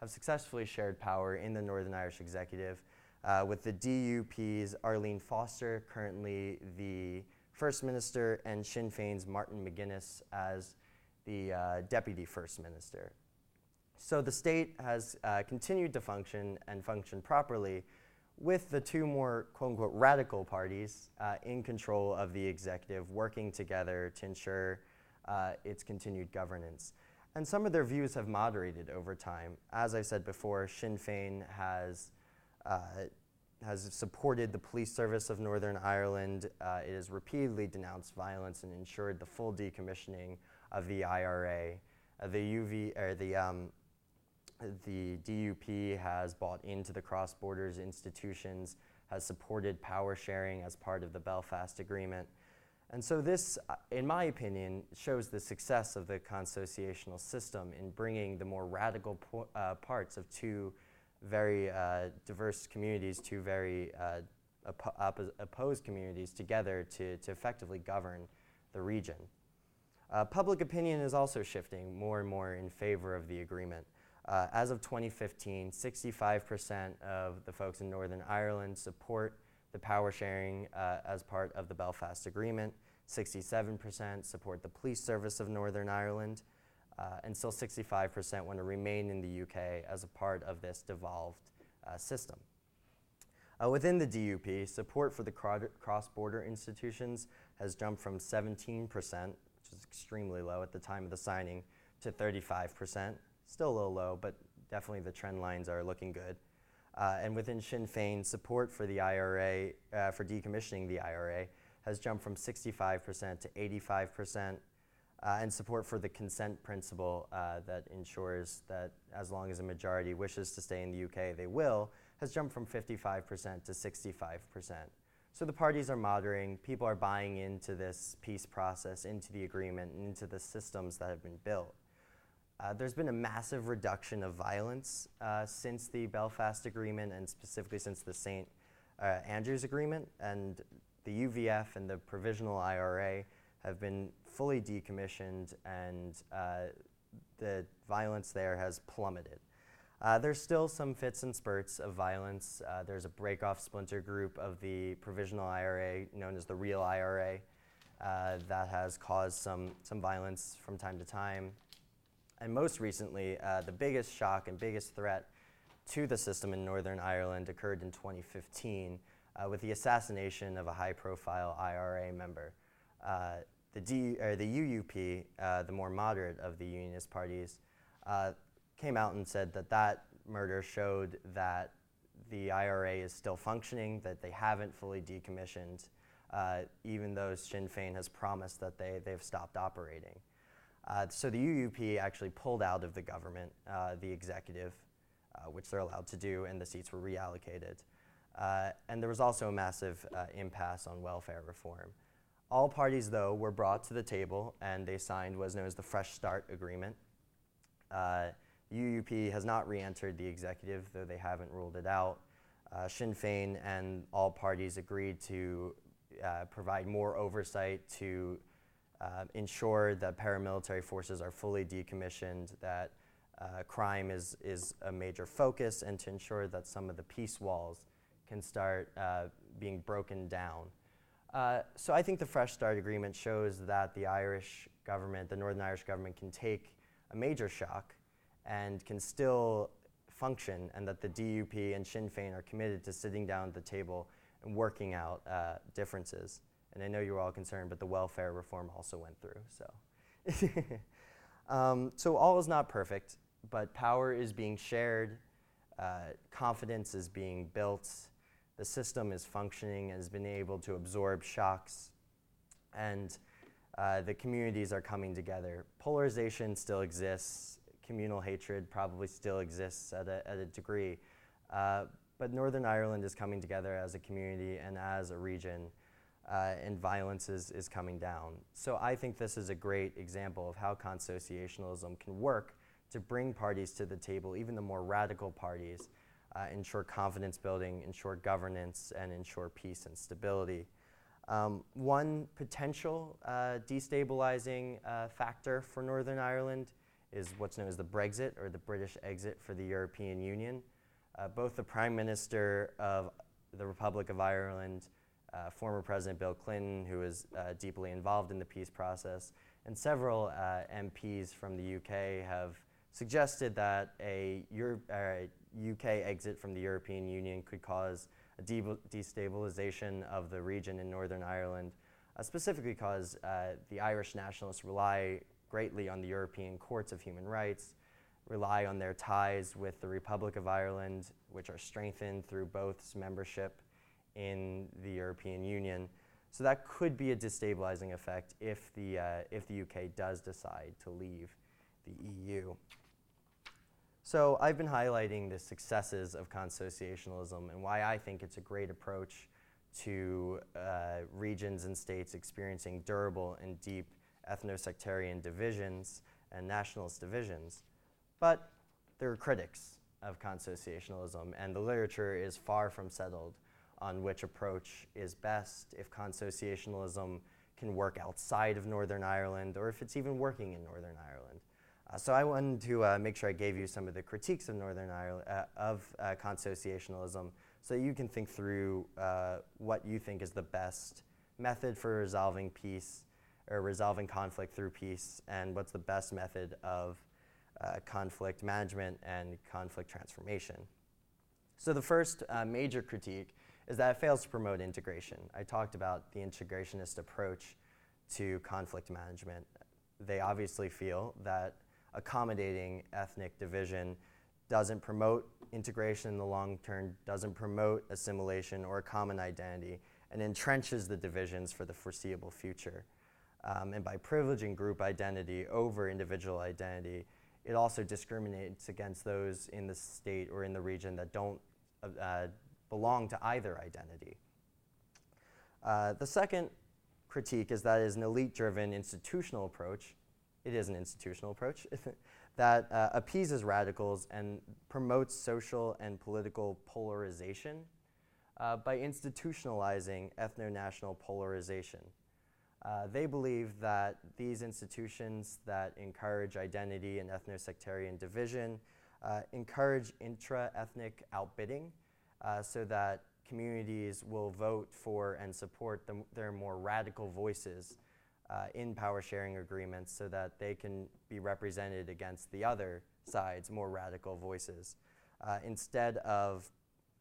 have successfully shared power in the Northern Irish Executive, uh, with the DUP's Arlene Foster, currently the First Minister, and Sinn Féin's Martin McGuinness as the uh, Deputy First Minister. So the state has uh, continued to function and function properly with the two more quote unquote radical parties uh, in control of the executive working together to ensure uh, its continued governance. And some of their views have moderated over time. As I said before, Sinn Féin has, uh, has supported the police service of Northern Ireland. Uh, it has repeatedly denounced violence and ensured the full decommissioning of the IRA. Uh, the UV, or the um, the DUP has bought into the cross borders institutions, has supported power sharing as part of the Belfast Agreement. And so, this, uh, in my opinion, shows the success of the consociational system in bringing the more radical po- uh, parts of two very uh, diverse communities, two very uh, oppo- oppo- opposed communities together to, to effectively govern the region. Uh, public opinion is also shifting more and more in favor of the agreement. Uh, as of 2015, 65% of the folks in Northern Ireland support the power sharing uh, as part of the Belfast Agreement. 67% support the police service of Northern Ireland. Uh, and still 65% want to remain in the UK as a part of this devolved uh, system. Uh, within the DUP, support for the cross-border institutions has jumped from 17%, which is extremely low at the time of the signing, to 35%. Still a little low, but definitely the trend lines are looking good. Uh, and within Sinn Féin, support for the IRA, uh, for decommissioning the IRA, has jumped from 65% to 85%. Uh, and support for the consent principle uh, that ensures that as long as a majority wishes to stay in the UK, they will, has jumped from 55% to 65%. So the parties are moderating, people are buying into this peace process, into the agreement, and into the systems that have been built. Uh, there's been a massive reduction of violence uh, since the Belfast Agreement and specifically since the St. Uh, Andrews Agreement. And the UVF and the Provisional IRA have been fully decommissioned, and uh, the violence there has plummeted. Uh, there's still some fits and spurts of violence. Uh, there's a break-off splinter group of the provisional IRA, known as the Real IRA, uh, that has caused some, some violence from time to time. And most recently, uh, the biggest shock and biggest threat to the system in Northern Ireland occurred in 2015 uh, with the assassination of a high-profile IRA member. Uh, the, D, or the UUP, the more moderate of the unionist parties, came out and said that that murder showed that the IRA is still functioning, that they haven't fully decommissioned, uh, even though Sinn Féin has promised that they, they've stopped operating. Uh, so the UUP actually pulled out of the government, uh, the executive, uh, which they're allowed to do, and the seats were reallocated. Uh, and there was also a massive uh, impasse on welfare reform. All parties, though, were brought to the table and they signed what is known as the Fresh Start Agreement. UUP has not re-entered the executive, though they haven't ruled it out. Uh, Sinn Féin and all parties agreed to uh, provide more oversight to uh, ensure that paramilitary forces are fully decommissioned, that uh, crime is, is a major focus, and to ensure that some of the peace walls can start uh, being broken down. Uh, so I think the Fresh Start Agreement shows that the Irish government, the Northern Irish government, can take a major shock and can still function, and that the DUP and Sinn Féin are committed to sitting down at the table and working out uh, differences. And I know you're all concerned, but the welfare reform also went through. So, um, so all is not perfect, but power is being shared, uh, confidence is being built, the system is functioning and has been able to absorb shocks, and uh, the communities are coming together. Polarization still exists communal hatred probably still exists at a, at a degree. Uh, but Northern Ireland is coming together as a community and as a region, uh, and violence is, is coming down. So I think this is a great example of how consociationalism can work to bring parties to the table, even the more radical parties, uh, ensure confidence building, ensure governance, and ensure peace and stability. Um, one potential uh, destabilizing uh, factor for Northern Ireland is what's known as the Brexit or the British exit for the European Union. Uh, both the Prime Minister of the Republic of Ireland, uh, former President Bill Clinton, who was uh, deeply involved in the peace process, and several MPs from the UK have suggested that a Euro- UK exit from the European Union could cause a de- destabilization of the region in Northern Ireland, uh, specifically because uh, the Irish nationalists rely greatly on the European courts of human rights, rely on their ties with the Republic of Ireland, which are strengthened through both's membership in the European Union. So that could be a destabilizing effect if the, uh, if the UK does decide to leave the EU. So I've been highlighting the successes of consociationalism and why I think it's a great approach to uh, regions and states experiencing durable and deep ethno-sectarian divisions and nationalist divisions. But there are critics of consociationalism, and the literature is far from settled on which approach is best, if consociationalism can work outside of Northern Ireland, or if it's even working in Northern Ireland. Uh, so I wanted to uh, make sure I gave you some of the critiques of Northern Ireland, uh, of consociationalism, so you can think through what you think is the best method for resolving peace or resolving conflict through peace, and what's the best method of uh, conflict management and conflict transformation. So the first uh, major critique is that it fails to promote integration. I talked about the integrationist approach to conflict management. They obviously feel that accommodating ethnic division doesn't promote integration in the long term, doesn't promote assimilation or a common identity, and entrenches the divisions for the foreseeable future. Um, and by privileging group identity over individual identity, it also discriminates against those in the state or in the region that don't uh, belong to either identity. Uh, the second critique is that it is an elite driven institutional approach. It is an institutional approach that uh, appeases radicals and promotes social and political polarization uh, by institutionalizing ethno national polarization. Uh, they believe that these institutions that encourage identity and ethno-sectarian division uh, encourage intra-ethnic outbidding uh, so that communities will vote for and support the, their more radical voices uh, in power sharing agreements so that they can be represented against the other side's more radical voices uh, instead of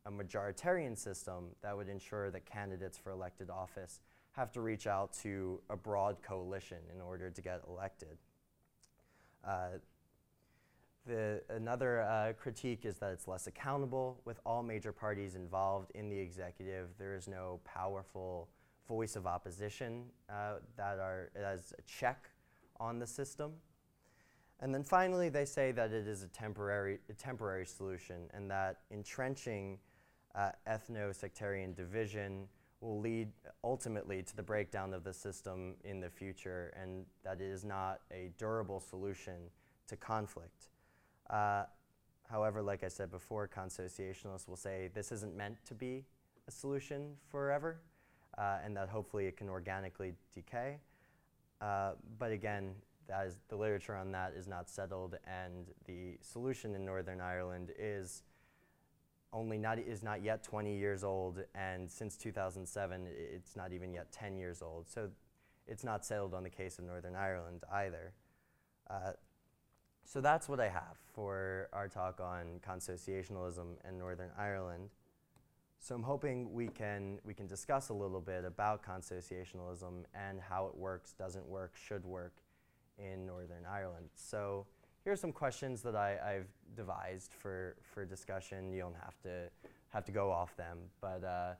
a majoritarian system that would ensure that candidates for elected office have to reach out to a broad coalition in order to get elected. Uh, the, another uh, critique is that it's less accountable. With all major parties involved in the executive, there is no powerful voice of opposition uh, that are as a check on the system. And then finally, they say that it is a temporary, a temporary solution and that entrenching uh, ethno-sectarian division will lead ultimately to the breakdown of the system in the future and that it is not a durable solution to conflict. Uh, however, like I said before, consociationalists will say this isn't meant to be a solution forever uh, and that hopefully it can organically decay. Uh, but again, the literature on that is not settled and the solution in Northern Ireland is only not, is not yet 20 years old, and since 2007, it's not even yet 10 years old. So it's not settled on the case of Northern Ireland either. Uh, so that's what I have for our talk on consociationalism and Northern Ireland. So I'm hoping we can, we can discuss a little bit about consociationalism and how it works, doesn't work, should work in Northern Ireland. So here are some questions that I, have devised for, for discussion. You don't have to, have to go off them. But uh,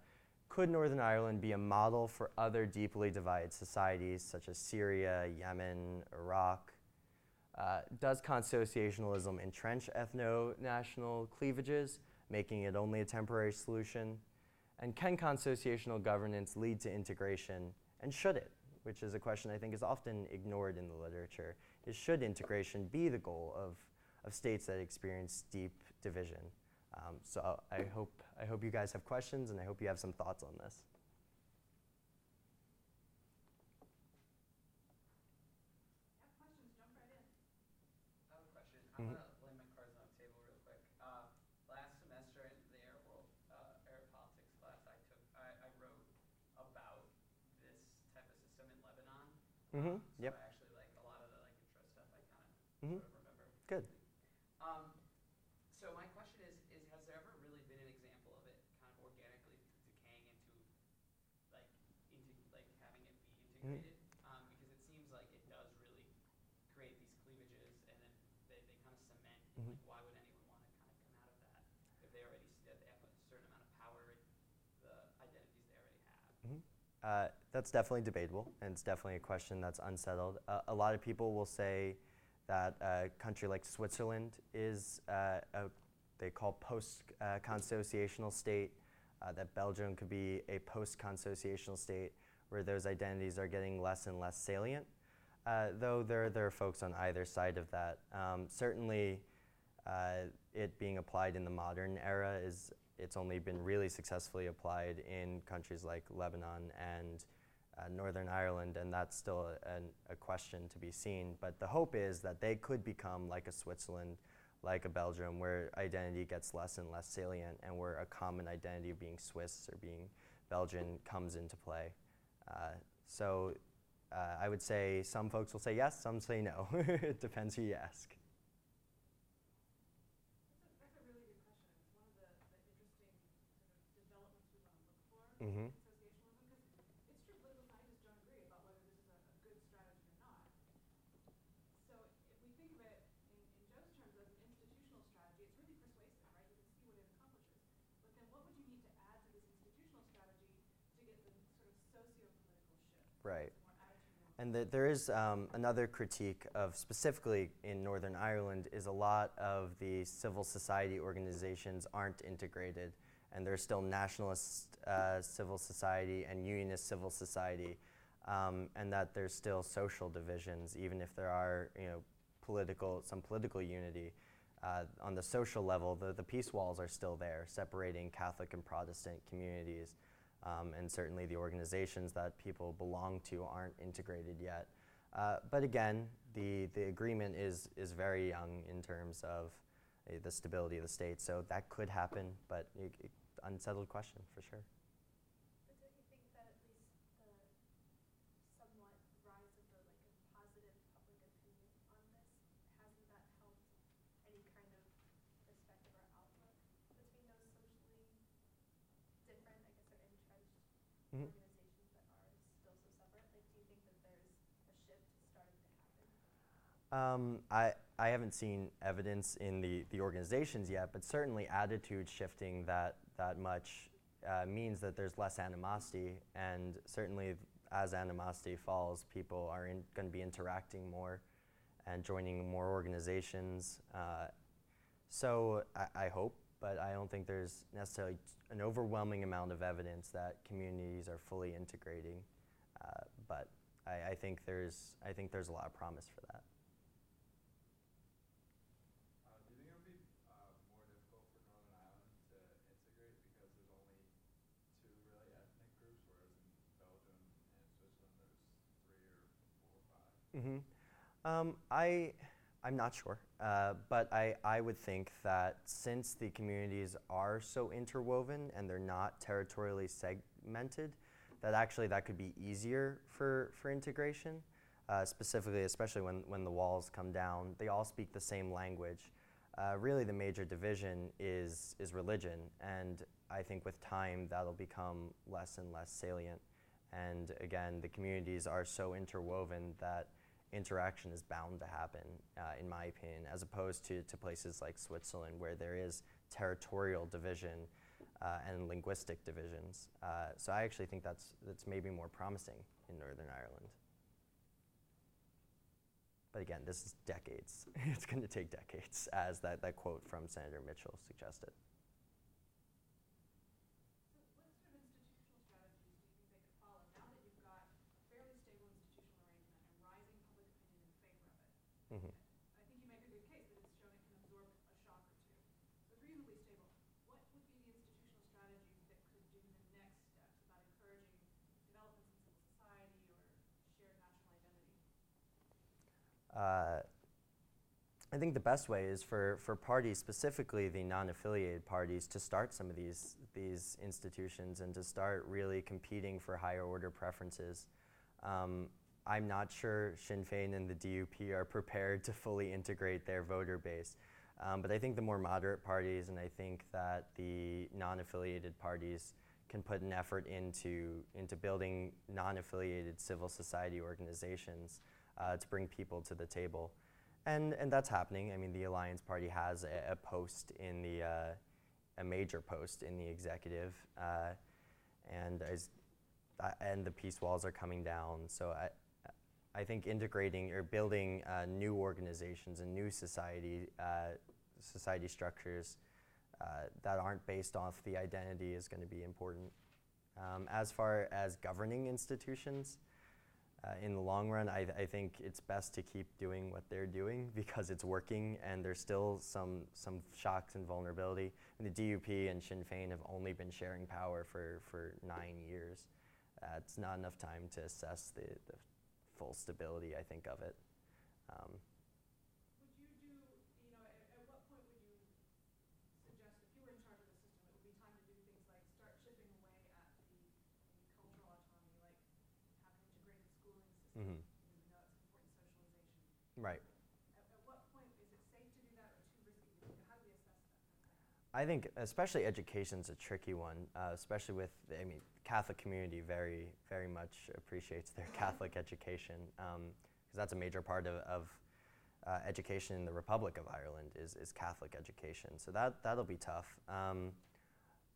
could Northern Ireland be a model for other deeply divided societies such as Syria, Yemen, Iraq? Uh, does consociationalism entrench ethno-national cleavages, making it only a temporary solution? And can consociational governance lead to integration, and should it? Which is a question I think is often ignored in the literature is should integration be the goal of, of states that experience deep division? Um, so I hope, I hope you guys have questions and I hope you have some thoughts on this. I'm gonna lay my cards on the table real quick. Uh, last semester in the air world, uh, air politics class I took, I, I wrote about this type of system in Lebanon. Mm-hmm. So Yep. I actually like a lot of the like intro stuff. I kind of Mhm. sort of remember. Good. Um, so my question is, is has there ever really been an example of it kind of organically decaying into, like, into like having it be Mhm. integrated? Um, because it seems like it does really create these cleavages, and then they, they kind of cement. Mhm. like, why would anyone want to kind of come out of that if they already s- if they have a certain amount of power, the identities they already have? Uh, that's definitely debatable, and it's definitely a question that's unsettled. Uh, a lot of people will say that a country like Switzerland is uh, a they call post-consociational state. Uh, that Belgium could be a post-consociational state where those identities are getting less and less salient. Uh, though there, there are folks on either side of that. Um, certainly, uh, it being applied in the modern era is it's only been really successfully applied in countries like Lebanon and uh, Northern Ireland, and that's still a, an, a question to be seen. But the hope is that they could become like a Switzerland, like a Belgium, where identity gets less and less salient, and where a common identity of being Swiss or being Belgian comes into play. Uh, so uh, I would say some folks will say yes, some say no. it depends who you ask. That's a, that's a really good question. It's one of the, the interesting sort of developments we want to look for Mhm. in associationalism, because it's true, political scientists don't agree about whether this is a, a good strategy or not. So if we think of it in, in Joe's terms as an institutional strategy, it's really persuasive, right? You can see what it accomplishes. But then what would you need to add to this institutional strategy to get the sort of socio-political shift? Right. And the, there is um, another critique of specifically in Northern Ireland is a lot of the civil society organizations aren't integrated and there's still nationalist uh, civil society and unionist civil society, um, and that there's still social divisions, even if there are you know political some political unity. Uh, on the social level, the, the peace walls are still there, separating Catholic and Protestant communities. Um, and certainly the organizations that people belong to aren't integrated yet. Uh, but again, the, the agreement is, is very young in terms of uh, the stability of the state, so that could happen, but it, it, unsettled question for sure. But don't you think that at least the somewhat rise of the like a positive public opinion on this, hasn't that helped any kind of perspective or outlook between those socially different, I guess, or entrenched Mhm. organizations that are still so separate? Like, do you think that there's a shift starting to happen? Um, I, I haven't seen evidence in the, the organizations yet, but certainly attitude shifting that, that much uh, means that there's less animosity, and certainly as animosity falls, people are going to be interacting more and joining more organizations. Uh, so I, I hope, but I don't think there's necessarily an overwhelming amount of evidence that communities are fully integrating. Uh, but I, I think there's I think there's a lot of promise for that. Uh, do you think it would be uh, more difficult for Northern Ireland to integrate because there's only two really ethnic groups, whereas in Belgium and Switzerland there's three or four or 5 hmm Um, I, I'm not sure, uh, but I, I would think that since the communities are so interwoven and they're not territorially segmented, that actually that could be easier for, for integration. Uh, specifically, especially when, when the walls come down, they all speak the same language. Uh, really, the major division is, is religion, and I think with time that'll become less and less salient. And again, the communities are so interwoven that interaction is bound to happen, uh, in my opinion, as opposed to, to places like Switzerland where there is territorial division uh, and linguistic divisions. Uh, so I actually think that's, that's maybe more promising in Northern Ireland. But again, this is decades. it's going to take decades, as that, that quote from Senator Mitchell suggested. So what sort of institutional strategies do you think they could follow now that you've got a fairly stable institutional arrangement and rising public opinion in favor of it? Mhm. I think you make a good case that it's shown it can absorb a shock or two. So it's reasonably stable. What would be the institutional strategies that could do the next steps about encouraging developments in civil society or shared national identity? Uh, I think the best way is for, for parties, specifically the non-affiliated parties, to start some of these these institutions and to start really competing for higher order preferences. Um, I'm not sure Sinn Féin and the DUP are prepared to fully integrate their voter base, um, but I think the more moderate parties and I think that the non-affiliated parties can put an effort into into building non-affiliated civil society organizations uh, to bring people to the table. And, and that's happening. I mean, the Alliance Party has a, a post in the, uh, a major post in the executive, uh, and, as, uh, and the peace walls are coming down. So I, I think integrating or building uh, new organizations and new society, uh, society structures that aren't based off the identity is going to be important. Um, as far as governing institutions, uh, in the long run, I, I think it's best to keep doing what they're doing because it's working, and there's still some some shocks and vulnerability. And the DUP and Sinn Féin have only been sharing power for, for nine years. Uh, it's not enough time to assess the, the full stability, I think, of it. Um, Would you do, you know, at, at what point would you suggest, if you were in charge of the system, it would be time to do things like start chipping away at the maybe cultural autonomy, like have an integrated Mhm. socialization. right. At, at what point is it safe to do that or too risky? How do we assess that? I think especially education's a tricky one, uh, especially with I mean Catholic community very very much appreciates their Catholic education because that's a major part of, of uh, education in the Republic of Ireland is, is Catholic education. So that that'll be tough. Um,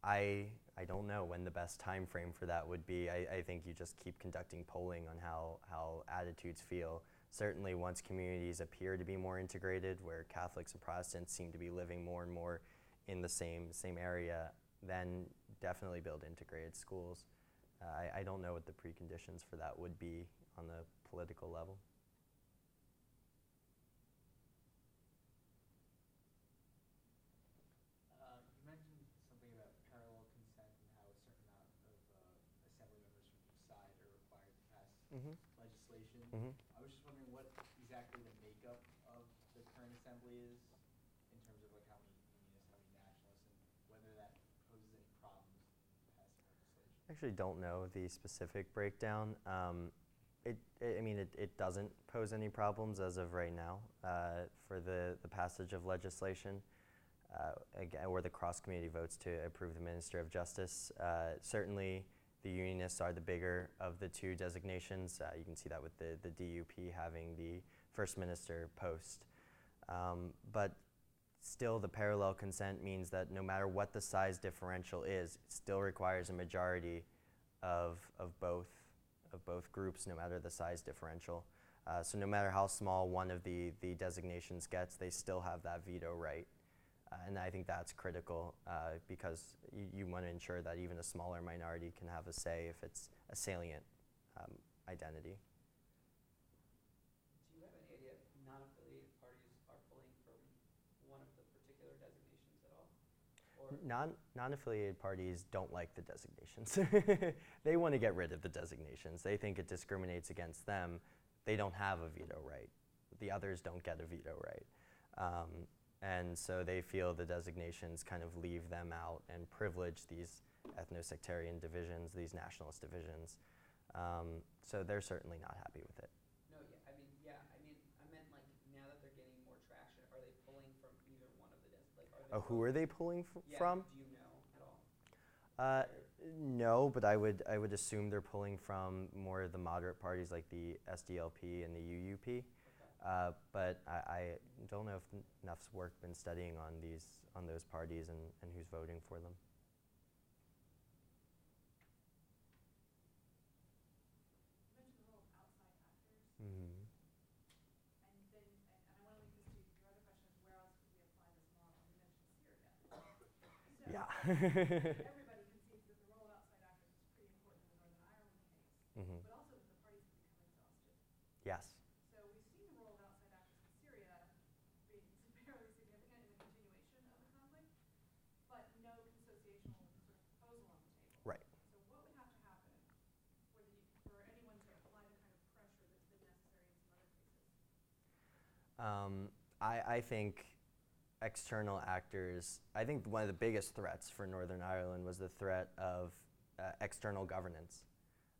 I I don't know when the best time frame for that would be. I, I think you just keep conducting polling on how how attitudes feel. Certainly, once communities appear to be more integrated, where Catholics and Protestants seem to be living more and more in the same same area, then definitely build integrated schools. Uh, I, I don't know what the preconditions for that would be on the political level. Uh, you mentioned something about parallel consent and how a certain amount of uh, assembly members from each side are required to pass Mhm. legislation. Mhm. I was just wondering what exactly the makeup of the current assembly is in terms of like how many unionists, how many nationalists, and whether that poses any problems passing legislation. I actually don't know the specific breakdown. Um, it, I I mean, it, it doesn't pose any problems as of right now uh, for the, the passage of legislation. Uh, again, or the cross committee votes to approve the Minister of Justice. Uh, certainly, the unionists are the bigger of the two designations. Uh, you can see that with the, the DUP having the First Minister post. Um, but still, the parallel consent means that no matter what the size differential is, it still requires a majority of, of both of both groups, no matter the size differential. Uh, so no matter how small one of the, the designations gets, they still have that veto right. Uh, and I think that's critical uh, because you, you want to ensure that even a smaller minority can have a say if it's a salient um, identity. Do you have any idea if non-affiliated parties are pulling from one of the particular designations at all? Or, Non, non-affiliated parties don't like the designations. they want to get rid of the designations. They think it discriminates against them. They don't have a veto right. The others don't get a veto right. Um, and so they feel the designations kind of leave them out and privilege these ethno-sectarian divisions, these nationalist divisions. Um, so they're certainly not happy with it. no, yeah, I mean, yeah, I mean, I meant like, now that they're getting more traction, are they pulling from either one of the des, like, are they? Oh, who are they pulling f- Yeah, from? do you know at all? Uh, no, but I would I would assume they're pulling from more of the moderate parties like the SDLP and the UUP. Uh, but I, I don't know if enough's work been studying on these on those parties and, and who's voting for them. You mentioned the role of outside actors, Mm-hmm. and then, and, and I wanna link this to, your other question is where else could we apply this model? You mentioned Syria. So, Yeah. everybody concedes that the role of outside actors is pretty important in the Northern Ireland case, hmm but also that the parties have become exhausted. Yes. So we've seen the role of outside actors in Syria being fairly significant in the continuation of the conflict, but no consociational sort of proposal on the table. Right. So what would have to happen for the, for anyone to apply the kind of pressure that's been necessary in some other cases? Um, I, I think external actors, I think one of the biggest threats for Northern Ireland was the threat of uh, external governance,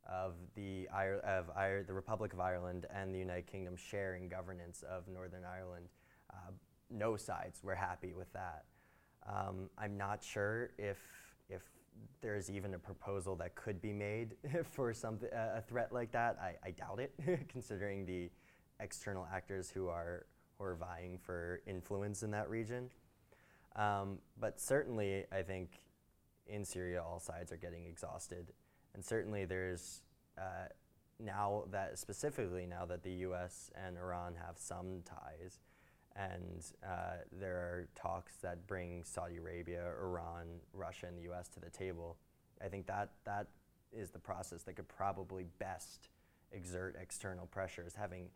of the, Ir- of Ir- the Republic of Ireland and the United Kingdom sharing governance of Northern Ireland. Uh, no sides were happy with that. Um, I'm not sure if, if there's even a proposal that could be made for something, uh, a threat like that. I, I doubt it, considering the external actors who are, who are vying for influence in that region. Um, but certainly, I think in Syria, all sides are getting exhausted. And certainly, there's uh, now that, specifically now that the US and Iran have some ties, and uh, there are talks that bring Saudi Arabia, Iran, Russia, and the US to the table. I think that, that is the process that could probably best exert external pressures, having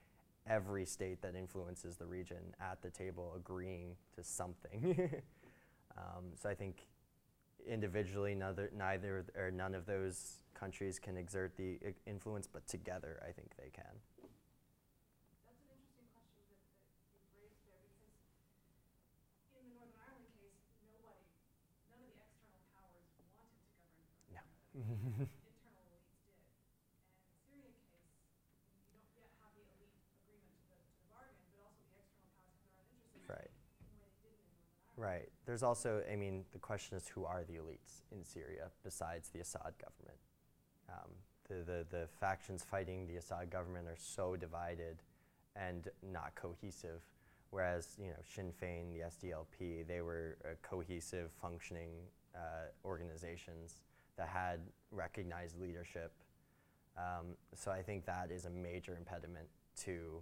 every state that influences the region at the table agreeing to something. um, so I think individually, neither, neither or none of those countries can exert the i- influence, but together, I think they can. That's an interesting question that, that you've raised there, because in the Northern Ireland case, nobody, none of the external powers wanted to govern No. Northern Ireland. Internal elites did. And in the Syrian case, you don't yet have the elite agreement to the, to the bargain, but also the external powers have their own interests in Right. it, in a way they didn't in Northern Ireland. Right. There's also, I mean, the question is who are the elites in Syria besides the Assad government? Um, the, the, the factions fighting the Assad government are so divided and not cohesive. Whereas, you know, Sinn Féin, the SDLP, they were uh, cohesive, functioning uh, organizations that had recognized leadership. Um, so I think that is a major impediment to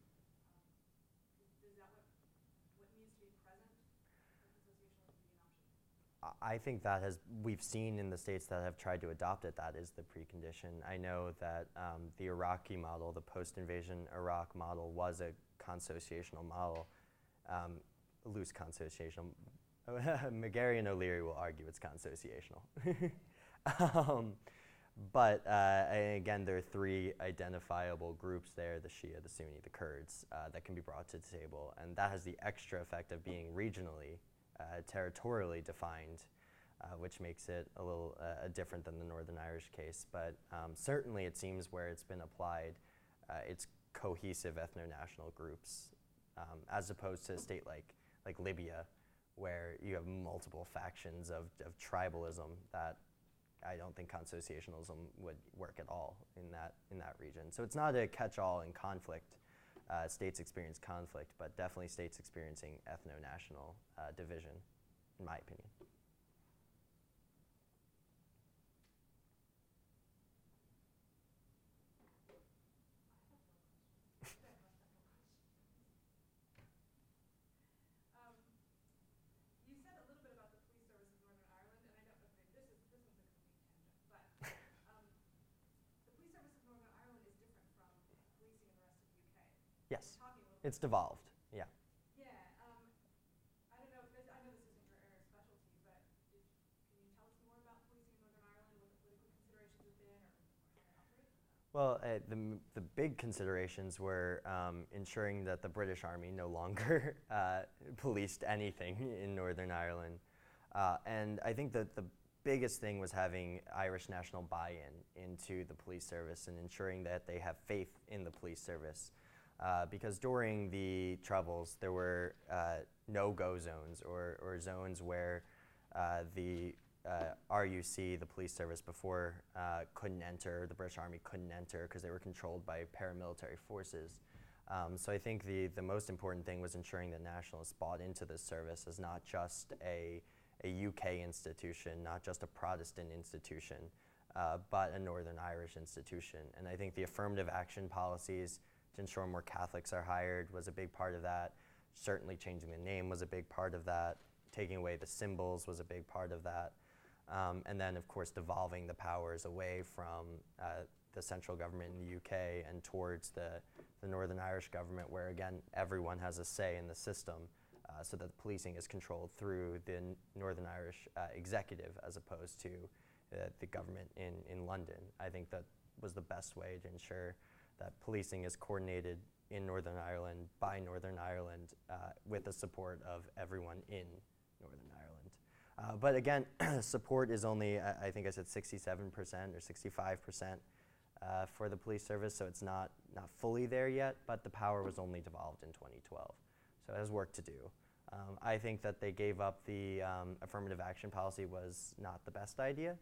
I- think that has, we've seen in the states that have tried to adopt it, that is the precondition. I know that um, the Iraqi model, the post-invasion Iraq model, was a consociational model, um, loose consociational. McGarry and O'Leary will argue it's consociational. um, but uh, again, there are three identifiable groups there the Shia, the Sunni, the Kurds uh, that can be brought to the table. And that has the extra effect of being regionally, uh, territorially defined, uh, which makes it a little uh, different than the Northern Irish case. But um, certainly, it seems where it's been applied, uh, it's cohesive ethno national groups, um, as opposed to a state like, like Libya, where you have multiple factions of, of tribalism that I don't think consociationalism would work at all in that in that region. So it's not a catch-all in conflict. Uh, states experience conflict, but definitely states experiencing ethno-national uh, division, in my opinion. Um, you said a little bit about the police service of Northern Ireland, and I don't, okay, this is, this one's a complete tangent, but, um, the police service of Northern Ireland is different from policing in the rest of the UK. Yes, You're talking a little bit it's devolved. Yeah. Yeah, um, I don't know, if this, I know this isn't your area of specialty, but did, can you tell us more about policing in Northern Ireland, what the political considerations have been, or, or how it operates? Well, uh, the, m- the big considerations were um, ensuring that the British Army no longer uh, policed anything in Northern Ireland. Uh, and I think that the biggest thing was having Irish national buy in into the police service and ensuring that they have faith in the police service. Uh, because during the Troubles, there were uh, no go zones or, or zones where uh, the RUC, the police service before, couldn't enter, the British Army couldn't enter because they were controlled by paramilitary forces. Um, so I think the, the most important thing was ensuring that nationalists bought into this service as not just a, a UK institution, not just a Protestant institution, uh, but a Northern Irish institution. And I think the affirmative action policies to ensure more Catholics are hired was a big part of that. Certainly changing the name was a big part of that. Taking away the symbols was a big part of that. Um, and then, of course, devolving the powers away from uh, the central government in the UK and towards the, the Northern Irish government, where again, everyone has a say in the system, uh, so that the policing is controlled through the Northern Irish uh, executive as opposed to uh, the government in, in London. I think that was the best way to ensure that policing is coordinated in Northern Ireland by Northern Ireland uh, with the support of everyone in Northern Ireland. Uh, but again, support is only, I, I think I said 67% or 65% uh, for the police service, so it's not, not fully there yet, but the power was only devolved in 2012. So it has work to do. Um, I think that they gave up the um, affirmative action policy was not the best idea.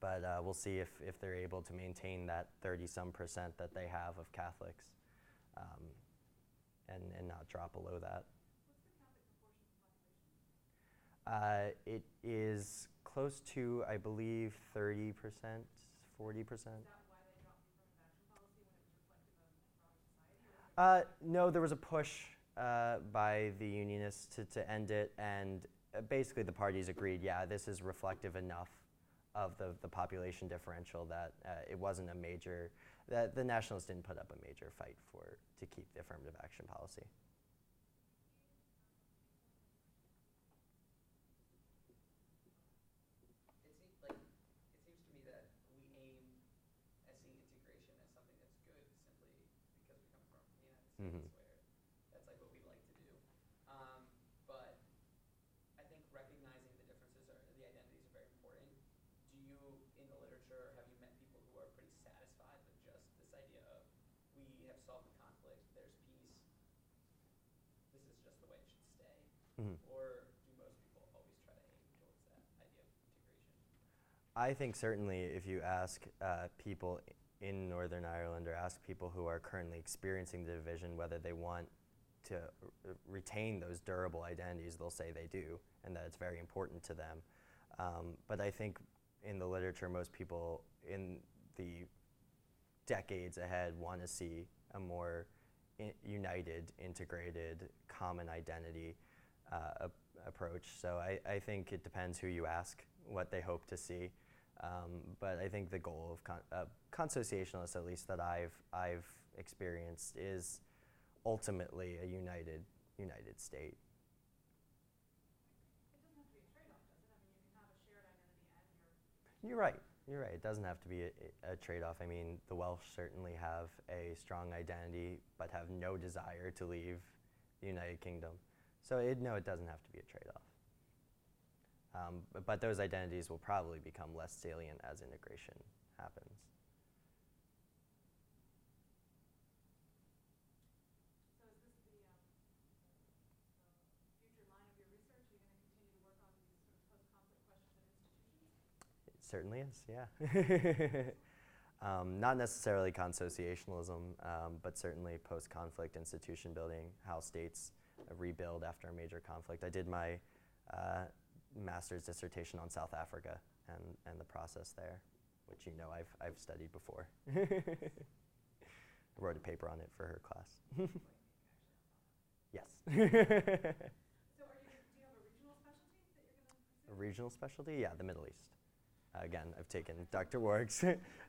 But uh, we'll see if, if they're able to maintain that 30 some percent that they have of Catholics um, and, and not drop below that. What's the Catholic proportion of the population? Uh, it is close to, I believe, 30 percent, 40 percent. Is that why they dropped the affirmative policy when it was reflective of broader society? Or is it Uh, no, there was a push uh, by the unionists to, to end it, and uh, basically the parties agreed, yeah, this is reflective enough of the, the population differential that uh, it wasn't a major, that the nationalists didn't put up a major fight for, to keep the affirmative action policy. It seems like, it seems to me that we aim at seeing integration as something that's good simply because we come from the United Mhm. States where that's like what we like to do. Um, but I think recognizing the differences or the identities are very important. Do you, in the literature, have you met people who are pretty satisfied with just this idea of we have solved the conflict, there's peace, this is just the way it should stay? Mhm. Or do most people always try to aim towards that idea of integration? I think certainly if you ask uh, people in Northern Ireland or ask people who are currently experiencing the division whether they want to r- retain those durable identities, they'll say they do and that it's very important to them. Um, but I think in the literature, most people in the decades ahead want to see a more i- united, integrated, common identity uh, ap- approach. So I, I think it depends who you ask what they hope to see. Um, but I think the goal of con- uh, consociationalists, at least that I've I've experienced, is ultimately a united united state. You're right. You're right. It doesn't have to be a, a trade-off. I mean, the Welsh certainly have a strong identity, but have no desire to leave the United Kingdom. So it, no, it doesn't have to be a trade-off. Um, but, but those identities will probably become less salient as integration happens. So is this the, um, the future line of your research? Are you gonna continue to work on these sort of post-conflict questions and institutions? It certainly is, yeah. um, not necessarily consociationalism, um, but certainly post conflict institution building, how states uh, rebuild after a major conflict. I did my uh, master's dissertation on South Africa and, and the process there, which you know I've, I've studied before. I wrote a paper on it for her class. yes. So you, do you have a regional specialty that you're gonna pursue? A regional specialty? Yeah, the Middle East. Uh, again, I've taken Dr. Warwick's,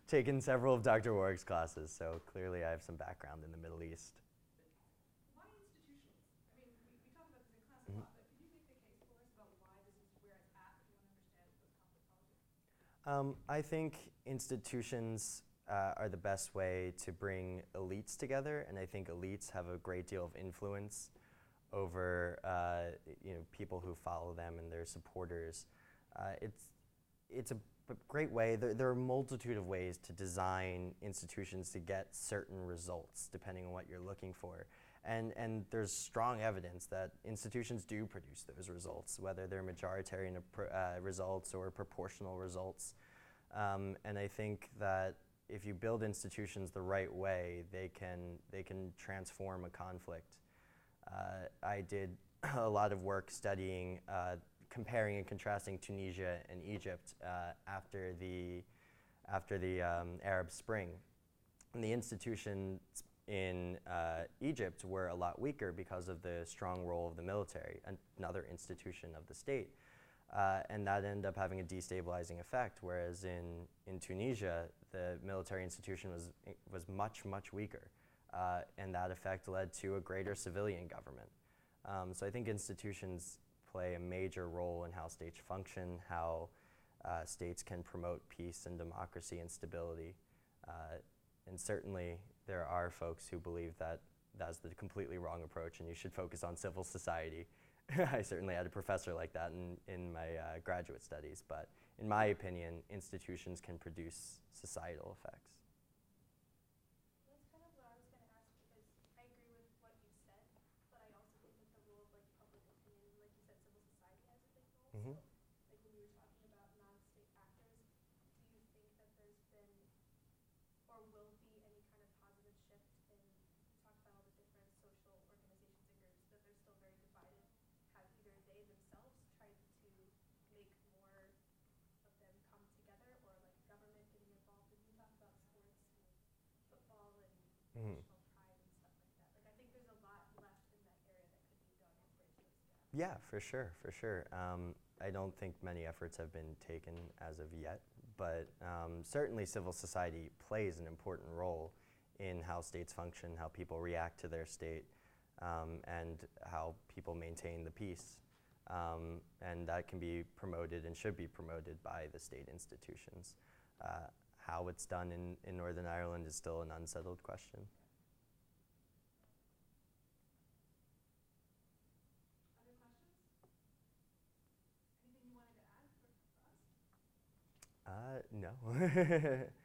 taken several of Dr. Warwick's classes, so clearly I have some background in the Middle East. Why institutionals? I mean, we, we talk about this in class a Mhm. lot, but could you make the case for us about why this is where it's at if you want to understand post-conflict politics? Um, I think institutions uh, are the best way to bring elites together, and I think elites have a great deal of influence over uh, you know people who follow them and their supporters. Uh, it's it's a great way. There, there are a multitude of ways to design institutions to get certain results, depending on what you're looking for. And, and there's strong evidence that institutions do produce those results, whether they're majoritarian uh, results or proportional results. Um, and I think that if you build institutions the right way, they can, they can transform a conflict. Uh, I did a lot of work studying, uh, comparing and contrasting Tunisia and Egypt uh, after the, after the um, Arab Spring. And the institutions in uh, Egypt were a lot weaker because of the strong role of the military, another institution of the state. Uh, and that ended up having a destabilizing effect, whereas in, in Tunisia, the military institution was, was much, much weaker. Uh, and that effect led to a greater civilian government. Um, so I think institutions play a major role in how states function, how uh, states can promote peace and democracy and stability. Uh, and certainly there are folks who believe that that's the completely wrong approach and you should focus on civil society. I certainly had a professor like that in, in my uh, graduate studies, but in my opinion, institutions can produce societal effects. That's kind of what I was gonna ask because I agree with what you said, but I also think that the role of like public opinion, like you said, civil society has a big role. Mhm. So, like when you were talking about non-state actors, do you think that there's been or will be any kind of positive shift in you talked about all the different social organizations and groups that they're still very divided? Have either they themselves tried to make more of them come together or like government getting involved? And you talked about sports and football and Mhm. national pride and stuff like that. Like I think there's a lot left in that area that could be done to bridge those gaps. Yeah, for sure, for sure. Um, I don't think many efforts have been taken as of yet, but um, certainly civil society plays an important role in how states function, how people react to their state, um, and how people maintain the peace. Um, and that can be promoted and should be promoted by the state institutions. Uh, how it's done in, in Northern Ireland is still an unsettled question. Other questions? Anything you wanted to add for, for us? Uh, no.